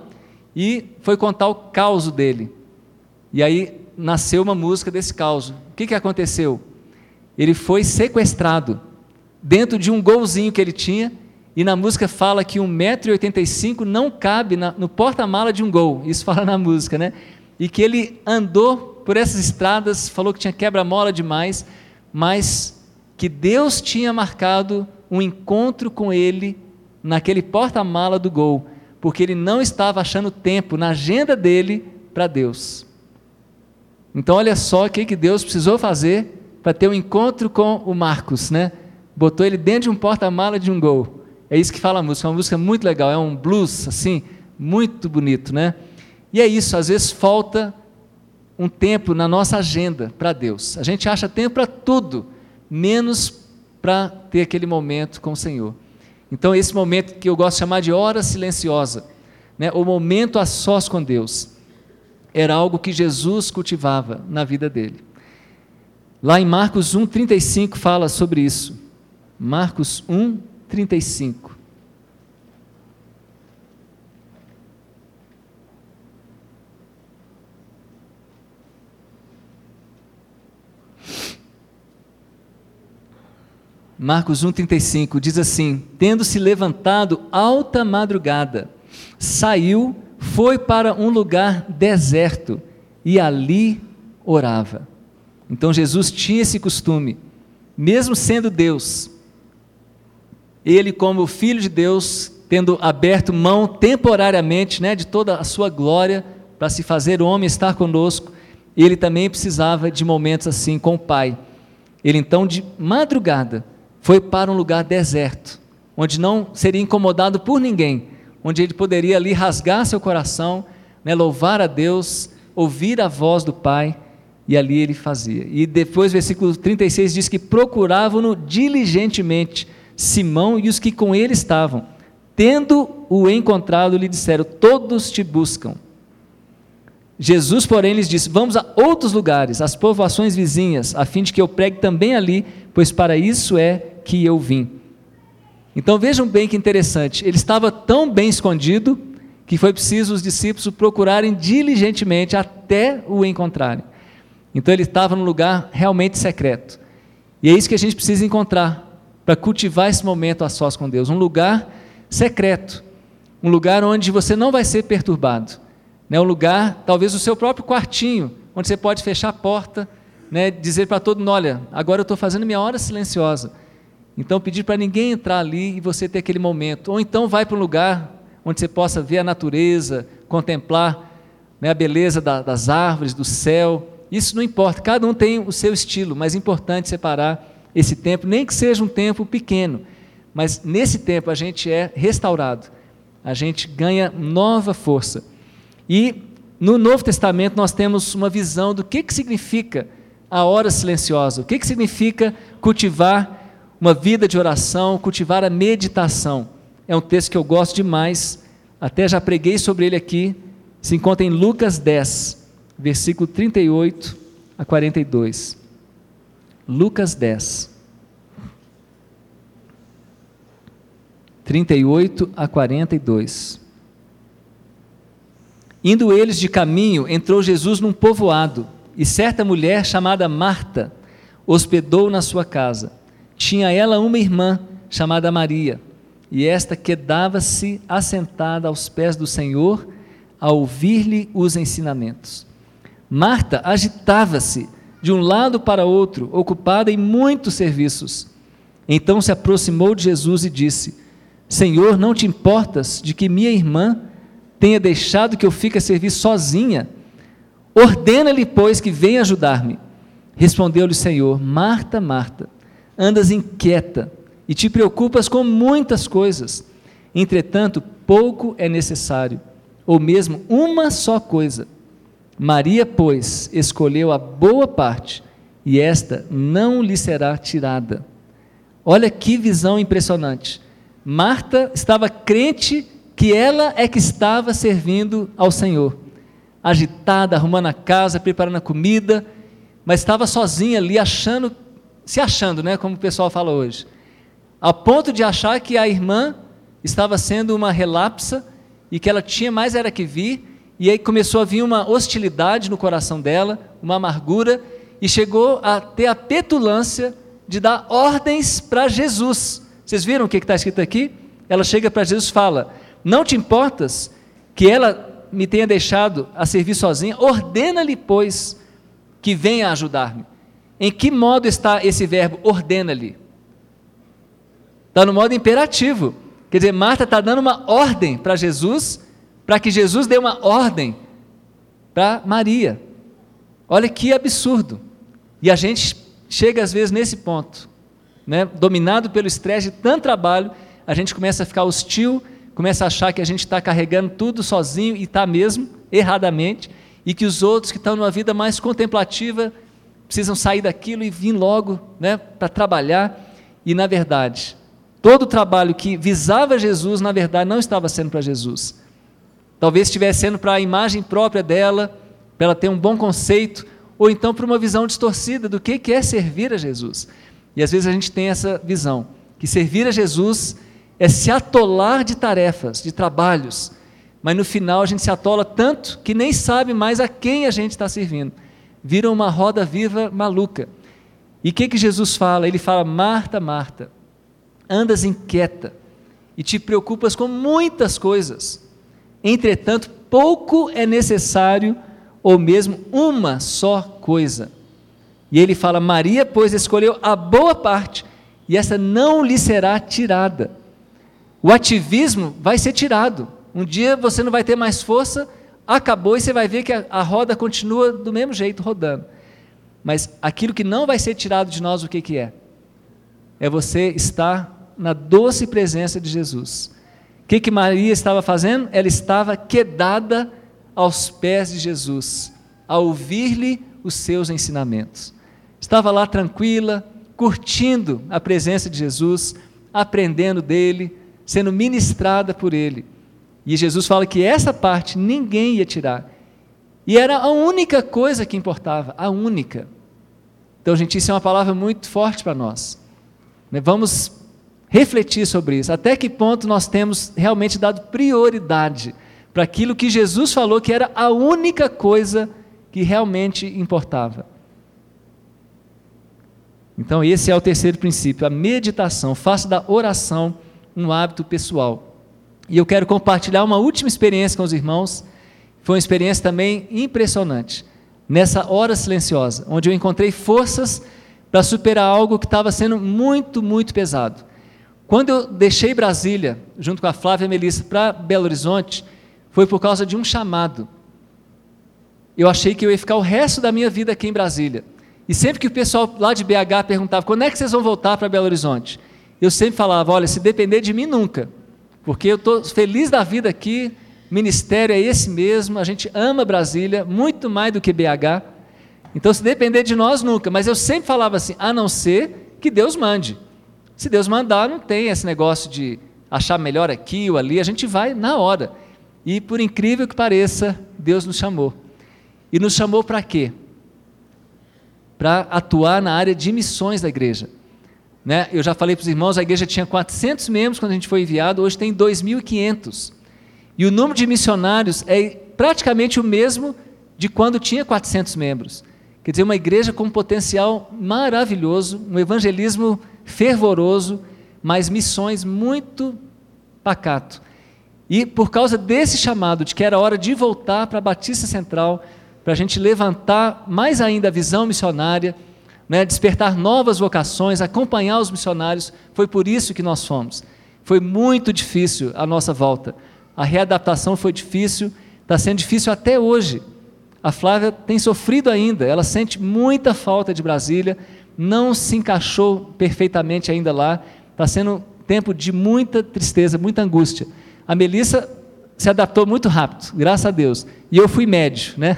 A: e foi contar o caos dele. E aí nasceu uma música desse caos. O que, que aconteceu? Ele foi sequestrado dentro de um golzinho que ele tinha, e na música fala que 1,85m não cabe na, no porta-mala de um gol. Isso fala na música, né? E que ele andou por essas estradas, falou que tinha quebra-mola demais, mas que Deus tinha marcado um encontro com ele naquele porta-mala do gol porque ele não estava achando tempo na agenda dele para Deus. Então, olha só o que, que Deus precisou fazer para ter um encontro com o Marcos, né? Botou ele dentro de um porta-mala de um gol. É isso que fala a música, é uma música muito legal, é um blues, assim, muito bonito, né? E é isso, às vezes falta um tempo na nossa agenda para Deus. A gente acha tempo para tudo, menos para ter aquele momento com o Senhor. Então, esse momento que eu gosto de chamar de hora silenciosa, né, o momento a sós com Deus, era algo que Jesus cultivava na vida dele. Lá em Marcos 1,35 fala sobre isso. Marcos 1,35. Marcos 1,35 diz assim: Tendo-se levantado alta madrugada, saiu, foi para um lugar deserto e ali orava. Então Jesus tinha esse costume, mesmo sendo Deus, ele, como filho de Deus, tendo aberto mão temporariamente né, de toda a sua glória para se fazer homem, estar conosco, ele também precisava de momentos assim com o Pai. Ele então, de madrugada, foi para um lugar deserto, onde não seria incomodado por ninguém, onde ele poderia ali rasgar seu coração, né, louvar a Deus, ouvir a voz do Pai, e ali ele fazia. E depois, versículo 36 diz que procuravam-no diligentemente, Simão e os que com ele estavam. Tendo-o encontrado, lhe disseram: Todos te buscam. Jesus, porém, lhes disse: Vamos a outros lugares, às povoações vizinhas, a fim de que eu pregue também ali, pois para isso é que eu vim. Então vejam bem que interessante, ele estava tão bem escondido que foi preciso os discípulos o procurarem diligentemente até o encontrarem. Então ele estava num lugar realmente secreto. E é isso que a gente precisa encontrar para cultivar esse momento a sós com Deus, um lugar secreto, um lugar onde você não vai ser perturbado, né? um lugar, talvez o seu próprio quartinho, onde você pode fechar a porta, né? dizer para todo mundo, olha, agora eu estou fazendo minha hora silenciosa, então, pedir para ninguém entrar ali e você ter aquele momento. Ou então, vai para um lugar onde você possa ver a natureza, contemplar né, a beleza da, das árvores, do céu. Isso não importa, cada um tem o seu estilo, mas é importante separar esse tempo, nem que seja um tempo pequeno. Mas nesse tempo a gente é restaurado, a gente ganha nova força. E no Novo Testamento nós temos uma visão do que, que significa a hora silenciosa, o que, que significa cultivar uma vida de oração, cultivar a meditação. É um texto que eu gosto demais, até já preguei sobre ele aqui. se encontra em Lucas 10, versículo 38 a 42. Lucas 10. 38 a 42. Indo eles de caminho, entrou Jesus num povoado, e certa mulher chamada Marta hospedou na sua casa. Tinha ela uma irmã chamada Maria, e esta quedava-se assentada aos pés do Senhor a ouvir-lhe os ensinamentos. Marta agitava-se de um lado para outro, ocupada em muitos serviços. Então se aproximou de Jesus e disse: Senhor, não te importas de que minha irmã tenha deixado que eu fique a servir sozinha? Ordena-lhe, pois, que venha ajudar-me. Respondeu-lhe o Senhor: Marta, Marta, andas inquieta e te preocupas com muitas coisas. Entretanto, pouco é necessário, ou mesmo uma só coisa. Maria, pois, escolheu a boa parte, e esta não lhe será tirada. Olha que visão impressionante. Marta estava crente que ela é que estava servindo ao Senhor, agitada, arrumando a casa, preparando a comida, mas estava sozinha ali, achando, se achando, né, como o pessoal fala hoje a ponto de achar que a irmã estava sendo uma relapsa e que ela tinha mais era que vir, e aí começou a vir uma hostilidade no coração dela, uma amargura, e chegou a ter a petulância de dar ordens para Jesus. Vocês viram o que está escrito aqui? Ela chega para Jesus e fala: Não te importas que ela me tenha deixado a servir sozinha? Ordena-lhe, pois, que venha ajudar-me. Em que modo está esse verbo ordena-lhe? Está no modo imperativo. Quer dizer, Marta está dando uma ordem para Jesus, para que Jesus dê uma ordem para Maria. Olha que absurdo. E a gente chega às vezes nesse ponto, né? dominado pelo estresse de tanto trabalho, a gente começa a ficar hostil, começa a achar que a gente está carregando tudo sozinho e está mesmo, erradamente, e que os outros que estão numa vida mais contemplativa precisam sair daquilo e vir logo né, para trabalhar. E na verdade, Todo o trabalho que visava Jesus, na verdade, não estava sendo para Jesus. Talvez estivesse sendo para a imagem própria dela, para ela ter um bom conceito, ou então para uma visão distorcida do que é servir a Jesus. E às vezes a gente tem essa visão, que servir a Jesus é se atolar de tarefas, de trabalhos, mas no final a gente se atola tanto que nem sabe mais a quem a gente está servindo. Vira uma roda viva maluca. E o que, que Jesus fala? Ele fala: Marta, Marta, andas inquieta e te preocupas com muitas coisas. Entretanto, pouco é necessário, ou mesmo uma só coisa. E ele fala: Maria, pois, escolheu a boa parte, e essa não lhe será tirada. O ativismo vai ser tirado. Um dia você não vai ter mais força, acabou e você vai ver que a, a roda continua do mesmo jeito rodando. Mas aquilo que não vai ser tirado de nós, o que, que é? É você estar na doce presença de Jesus. O que, que Maria estava fazendo? Ela estava quedada aos pés de Jesus, a ouvir-lhe os seus ensinamentos. Estava lá tranquila, curtindo a presença de Jesus, aprendendo dele, sendo ministrada por ele. E Jesus fala que essa parte ninguém ia tirar. E era a única coisa que importava, a única. Então, gente, isso é uma palavra muito forte para nós. Né, vamos refletir sobre isso. Até que ponto nós temos realmente dado prioridade para aquilo que Jesus falou que era a única coisa que realmente importava. Então, esse é o terceiro princípio, a meditação. Faça da oração um hábito pessoal. E eu quero compartilhar uma última experiência com os irmãos. Foi uma experiência também impressionante. Nessa hora silenciosa, onde eu encontrei forças para superar algo que estava sendo muito, muito pesado. Quando eu deixei Brasília, junto com a Flávia e a Melissa, para Belo Horizonte, foi por causa de um chamado. Eu achei que eu ia ficar o resto da minha vida aqui em Brasília. E sempre que o pessoal lá de BH perguntava, quando é que vocês vão voltar para Belo Horizonte? Eu sempre falava, olha, se depender de mim, nunca. Porque eu estou feliz da vida aqui, ministério é esse mesmo, a gente ama Brasília, muito mais do que BH. Então, se depender de nós, nunca. Mas eu sempre falava assim, a não ser que Deus mande. Se Deus mandar, não tem esse negócio de achar melhor aqui ou ali, a gente vai na hora. E por incrível que pareça, Deus nos chamou. E nos chamou para quê? Para atuar na área de missões da igreja. Né? Eu já falei para os irmãos, a igreja tinha 400 membros quando a gente foi enviado, hoje tem 2.500. E o número de missionários é praticamente o mesmo de quando tinha 400 membros. Quer dizer, uma igreja com um potencial maravilhoso, um evangelismo fervoroso, mas missões muito pacato. E por causa desse chamado de que era hora de voltar para a Batista Central, para a gente levantar mais ainda a visão missionária, né, despertar novas vocações, acompanhar os missionários, foi por isso que nós fomos. Foi muito difícil a nossa volta. A readaptação foi difícil, está sendo difícil até hoje. A Flávia tem sofrido ainda, ela sente muita falta de Brasília, não se encaixou perfeitamente ainda lá, está sendo tempo de muita tristeza, muita angústia. A Melissa se adaptou muito rápido, graças a Deus. E eu fui médio, né?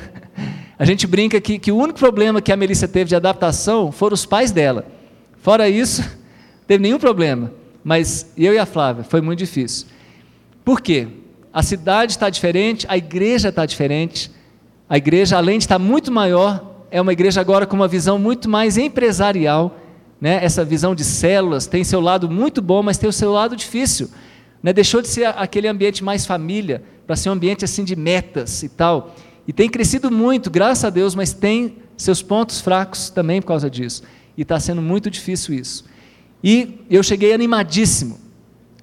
A: A gente brinca que, que o único problema que a Melissa teve de adaptação foram os pais dela. Fora isso, teve nenhum problema. Mas eu e a Flávia, foi muito difícil. Por quê? A cidade está diferente, a igreja está diferente. A igreja, além de estar muito maior, é uma igreja agora com uma visão muito mais empresarial. Né? Essa visão de células tem seu lado muito bom, mas tem o seu lado difícil. Né? Deixou de ser aquele ambiente mais família para ser um ambiente assim de metas e tal. E tem crescido muito, graças a Deus, mas tem seus pontos fracos também por causa disso. E está sendo muito difícil isso. E eu cheguei animadíssimo.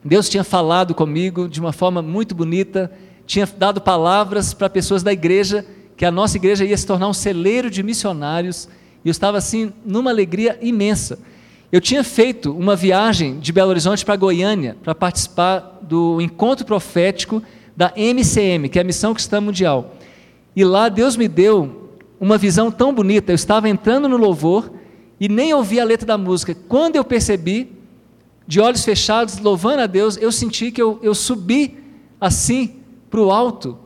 A: Deus tinha falado comigo de uma forma muito bonita, tinha dado palavras para pessoas da igreja, que a nossa igreja ia se tornar um celeiro de missionários, e eu estava assim, numa alegria imensa. Eu tinha feito uma viagem de Belo Horizonte para Goiânia para participar do encontro profético da MCM, que é a Missão Cristã Mundial. E lá Deus me deu uma visão tão bonita. Eu estava entrando no louvor e nem ouvi a letra da música. Quando eu percebi, de olhos fechados, louvando a Deus, eu senti que eu, eu subi assim para o alto.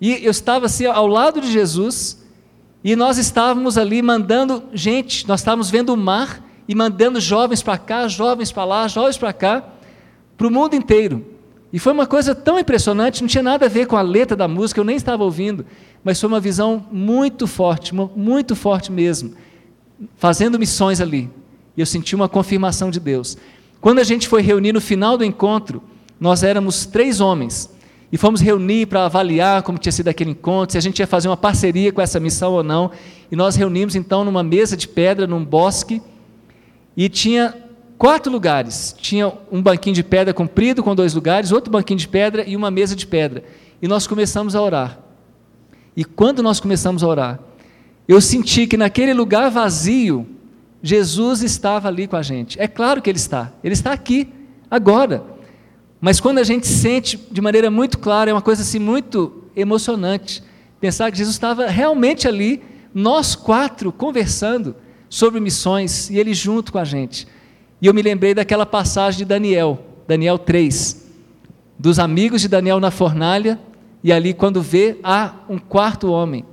A: E eu estava assim ao lado de Jesus e nós estávamos ali mandando gente, nós estávamos vendo o mar e mandando jovens para cá, jovens para lá, jovens para cá, para o mundo inteiro. E foi uma coisa tão impressionante, não tinha nada a ver com a letra da música, eu nem estava ouvindo, mas foi uma visão muito forte, muito forte mesmo, fazendo missões ali. E eu senti uma confirmação de Deus. Quando a gente foi reunir no final do encontro, nós éramos três homens e fomos reunir para avaliar como tinha sido aquele encontro, se a gente ia fazer uma parceria com essa missão ou não. E nós reunimos então numa mesa de pedra, num bosque, e tinha quatro lugares. Tinha um banquinho de pedra comprido com dois lugares, outro banquinho de pedra e uma mesa de pedra. E nós começamos a orar. E quando nós começamos a orar, eu senti que naquele lugar vazio, Jesus estava ali com a gente. É claro que Ele está. Ele está aqui, agora. Mas quando a gente sente de maneira muito clara, é uma coisa assim muito emocionante. Pensar que Jesus estava realmente ali, nós quatro conversando sobre missões e ele junto com a gente. E eu me lembrei daquela passagem de Daniel, Daniel 3, dos amigos de Daniel na fornalha, e ali quando vê, há um quarto homem.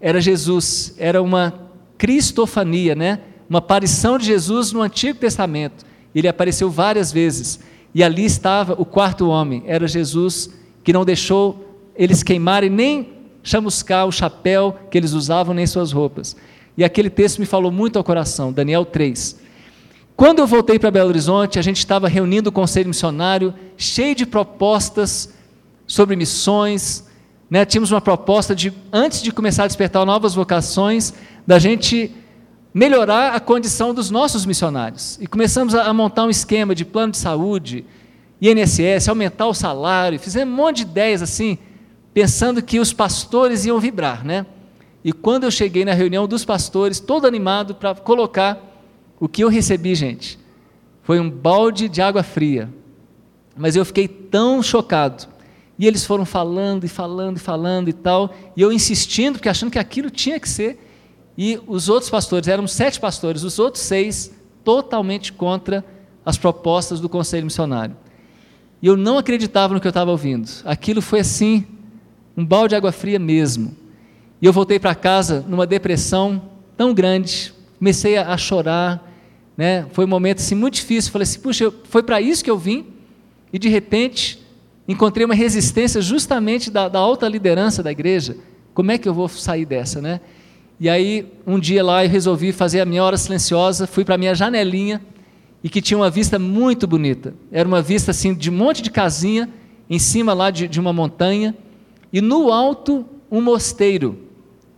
A: Era Jesus, era uma cristofania, né? Uma aparição de Jesus no Antigo Testamento. Ele apareceu várias vezes. E ali estava o quarto homem, era Jesus, que não deixou eles queimarem nem chamuscar o chapéu que eles usavam, nem suas roupas. E aquele texto me falou muito ao coração, Daniel 3. Quando eu voltei para Belo Horizonte, a gente estava reunindo o conselho missionário, cheio de propostas sobre missões. Né? Tínhamos uma proposta de, antes de começar a despertar novas vocações, da gente melhorar a condição dos nossos missionários. E começamos a, montar um esquema de plano de saúde, INSS, aumentar o salário, fizemos um monte de ideias assim, pensando que os pastores iam vibrar, né? E quando eu cheguei na reunião dos pastores, todo animado para colocar o que eu recebi, gente, foi um balde de água fria. Mas eu fiquei tão chocado. E eles foram falando e falando e falando e tal, e eu insistindo, porque achando que aquilo tinha que ser. E os outros pastores, eram sete pastores, os outros seis totalmente contra as propostas do conselho missionário. E eu não acreditava no que eu estava ouvindo. Aquilo foi assim, um balde de água fria mesmo. E eu voltei para casa numa depressão tão grande, comecei a, chorar, né? Foi um momento assim muito difícil. Falei assim, puxa, foi para isso que eu vim? E de repente encontrei uma resistência justamente da, da alta liderança da igreja. Como é que eu vou sair dessa, né? E aí, um dia lá, eu resolvi fazer a minha hora silenciosa, fui para a minha janelinha, e que tinha uma vista muito bonita. Era uma vista assim de um monte de casinha, em cima lá de, de uma montanha, e no alto um mosteiro,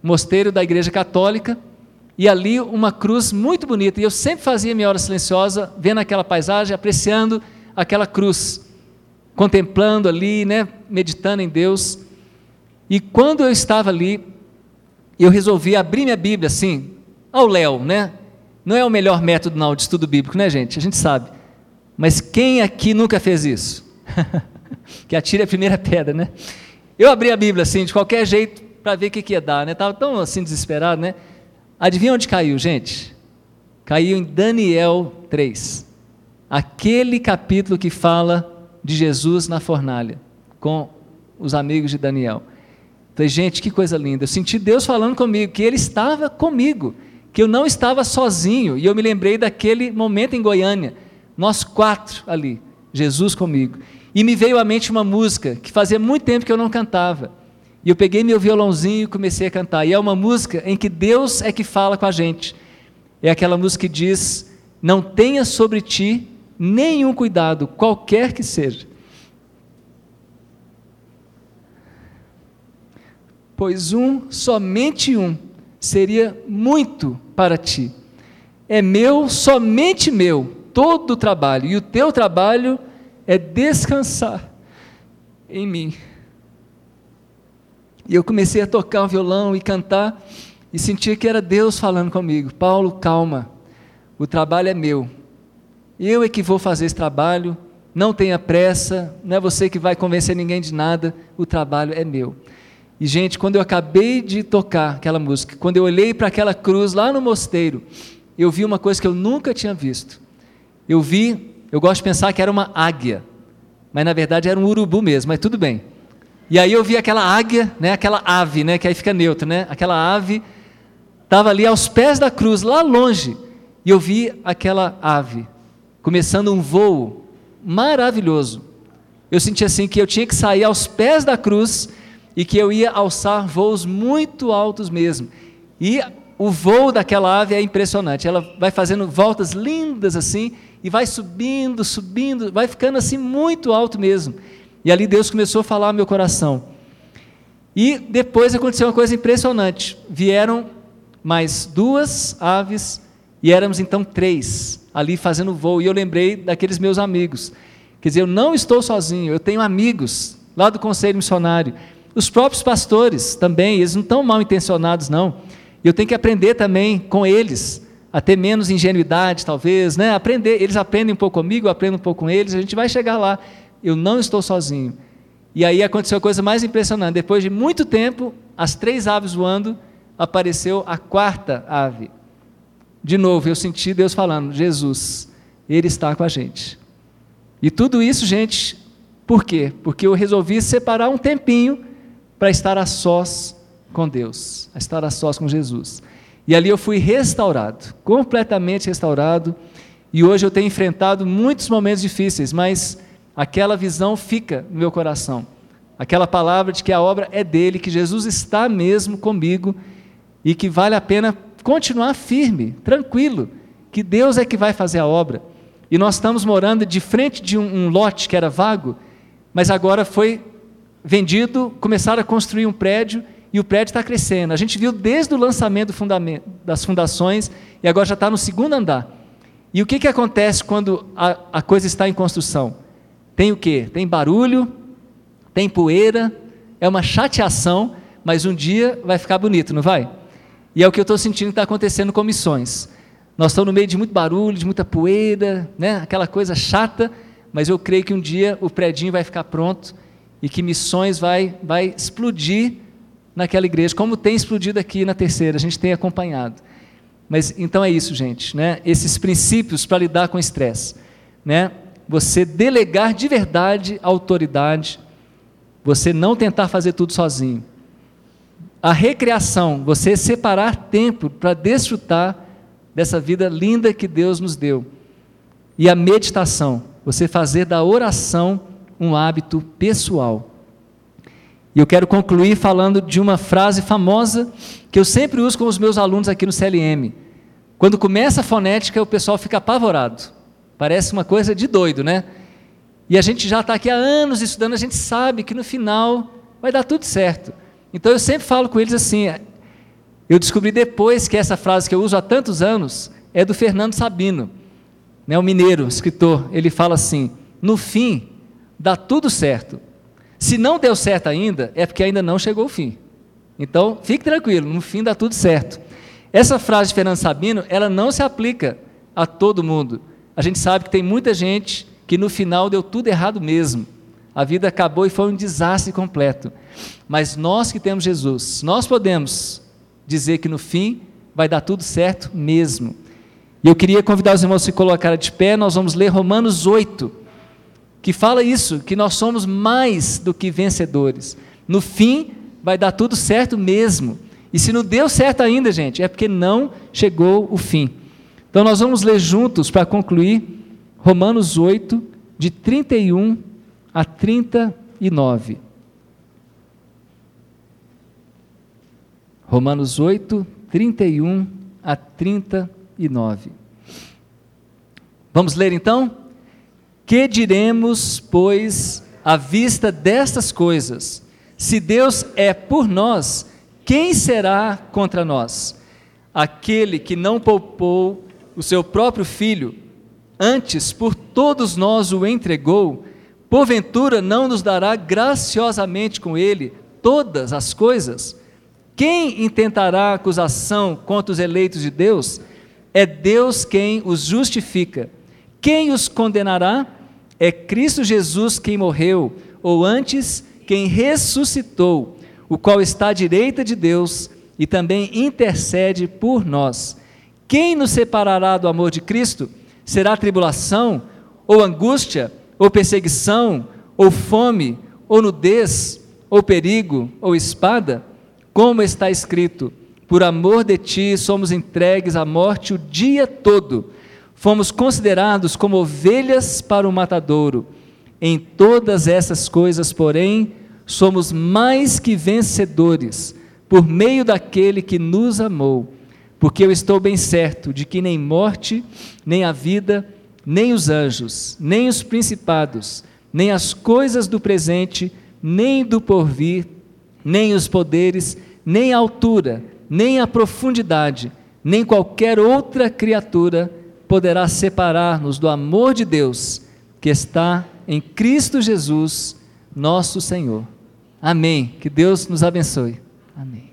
A: mosteiro da igreja católica, e ali uma cruz muito bonita. E eu sempre fazia minha hora silenciosa, vendo aquela paisagem, apreciando aquela cruz, contemplando ali, né, meditando em Deus. E quando eu estava ali, eu resolvi abrir minha Bíblia assim, ao léu, né? Não é o melhor método não de estudo bíblico, né, gente? A gente sabe. Mas quem aqui nunca fez isso? que atire a primeira pedra, né? Eu abri a Bíblia assim, de qualquer jeito, para ver o que, que ia dar, né? Estava tão assim desesperado, né? Adivinha onde caiu, gente? Caiu em Daniel 3. Aquele capítulo que fala de Jesus na fornalha, com os amigos de Daniel. Falei, gente, que coisa linda. Eu senti Deus falando comigo, que Ele estava comigo, que eu não estava sozinho. E eu me lembrei daquele momento em Goiânia, nós quatro ali, Jesus comigo. E me veio à mente uma música que fazia muito tempo que eu não cantava. E eu peguei meu violãozinho e comecei a cantar. E é uma música em que Deus é que fala com a gente. É aquela música que diz: Não tenha sobre ti nenhum cuidado, qualquer que seja. Pois um, somente um, seria muito para ti. É meu, somente meu, todo o trabalho, e o teu trabalho é descansar em mim. E eu comecei a tocar o violão e cantar, e sentia que era Deus falando comigo: Paulo, calma, o trabalho é meu, eu é que vou fazer esse trabalho, não tenha pressa, não é você que vai convencer ninguém de nada, o trabalho é meu. E, gente, quando eu acabei de tocar aquela música, quando eu olhei para aquela cruz lá no mosteiro, eu vi uma coisa que eu nunca tinha visto. Eu vi, eu gosto de pensar que era uma águia, mas na verdade era um urubu mesmo, mas tudo bem. E aí eu vi aquela águia, né, aquela ave, né, que aí fica neutro, né? Aquela ave estava ali aos pés da cruz, lá longe, e eu vi aquela ave começando um voo maravilhoso. Eu senti assim que eu tinha que sair aos pés da cruz e que eu ia alçar voos muito altos mesmo. E o voo daquela ave é impressionante. Ela vai fazendo voltas lindas assim e vai subindo, subindo, vai ficando assim muito alto mesmo. E ali Deus começou a falar ao meu coração. E depois aconteceu uma coisa impressionante. Vieram mais duas aves e éramos então três ali fazendo voo. E eu lembrei daqueles meus amigos. Quer dizer, eu não estou sozinho, eu tenho amigos lá do Conselho Missionário os próprios pastores também, eles não estão mal intencionados, não. Eu tenho que aprender também com eles, a ter menos ingenuidade, talvez, né? Aprender, eles aprendem um pouco comigo, eu aprendo um pouco com eles, a gente vai chegar lá. Eu não estou sozinho. E aí aconteceu a coisa mais impressionante. Depois de muito tempo, as três aves voando, apareceu a quarta ave. De novo, eu senti Deus falando: Jesus, Ele está com a gente. E tudo isso, gente, por quê? Porque eu resolvi separar um tempinho para estar a sós com Deus, a estar a sós com Jesus. E ali eu fui restaurado, completamente restaurado, e hoje eu tenho enfrentado muitos momentos difíceis, mas aquela visão fica no meu coração. Aquela palavra de que a obra é dele, que Jesus está mesmo comigo e que vale a pena continuar firme, tranquilo, que Deus é que vai fazer a obra. E nós estamos morando de frente de um, um lote que era vago, mas agora foi vendido, começaram a construir um prédio e o prédio está crescendo. A gente viu desde o lançamento das fundações e agora já está no segundo andar. E o que, que acontece quando a, a coisa está em construção? Tem o quê? Tem barulho, tem poeira, é uma chateação, mas um dia vai ficar bonito, não vai? E é o que eu estou sentindo que está acontecendo com missões. Nós estamos no meio de muito barulho, de muita poeira, né? aquela coisa chata, mas eu creio que um dia o prédio vai ficar pronto e que missões vai, vai explodir naquela igreja, como tem explodido aqui na terceira, a gente tem acompanhado. Mas então é isso, gente, né? Esses princípios para lidar com estresse, né? Você delegar de verdade a autoridade, você não tentar fazer tudo sozinho. A recreação, você separar tempo para desfrutar dessa vida linda que Deus nos deu. E a meditação, você fazer da oração um hábito pessoal. E eu quero concluir falando de uma frase famosa que eu sempre uso com os meus alunos aqui no CLM. Quando começa a fonética, o pessoal fica apavorado. Parece uma coisa de doido, né? E a gente já está aqui há anos estudando, a gente sabe que no final vai dar tudo certo. Então eu sempre falo com eles assim. Eu descobri depois que essa frase que eu uso há tantos anos é do Fernando Sabino, né, o mineiro, escritor. Ele fala assim: no fim, dá tudo certo. Se não deu certo ainda, é porque ainda não chegou o fim. Então, fique tranquilo, no fim dá tudo certo. Essa frase de Fernando Sabino, ela não se aplica a todo mundo. A gente sabe que tem muita gente que no final deu tudo errado mesmo. A vida acabou e foi um desastre completo. Mas nós que temos Jesus, nós podemos dizer que no fim vai dar tudo certo mesmo. E eu queria convidar os irmãos a se colocarem de pé, nós vamos ler Romanos 8, que fala isso, que nós somos mais do que vencedores. No fim, vai dar tudo certo mesmo. E se não deu certo ainda, gente, é porque não chegou o fim. Então nós vamos ler juntos para concluir Romanos 8, de 31 a 39. Romanos 8, 31 a 39. Vamos ler então? Que diremos, pois, à vista destas coisas? Se Deus é por nós, quem será contra nós? Aquele que não poupou o seu próprio filho, antes por todos nós o entregou, porventura não nos dará graciosamente com ele todas as coisas? Quem intentará acusação contra os eleitos de Deus? É Deus quem os justifica. Quem os condenará? É Cristo Jesus quem morreu, ou antes, quem ressuscitou o qual está à direita de Deus e também intercede por nós. Quem nos separará do amor de Cristo? Será tribulação, ou angústia, ou perseguição, ou fome, ou nudez, ou perigo, ou espada? Como está escrito: Por amor de ti somos entregues à morte o dia todo. Fomos considerados como ovelhas para o matadouro. Em todas essas coisas, porém, somos mais que vencedores por meio daquele que nos amou. Porque eu estou bem certo de que nem morte, nem a vida, nem os anjos, nem os principados, nem as coisas do presente, nem do porvir, nem os poderes, nem a altura, nem a profundidade, nem qualquer outra criatura poderá separar-nos do amor de Deus que está em Cristo Jesus, nosso Senhor. Amém. Que Deus nos abençoe. Amém.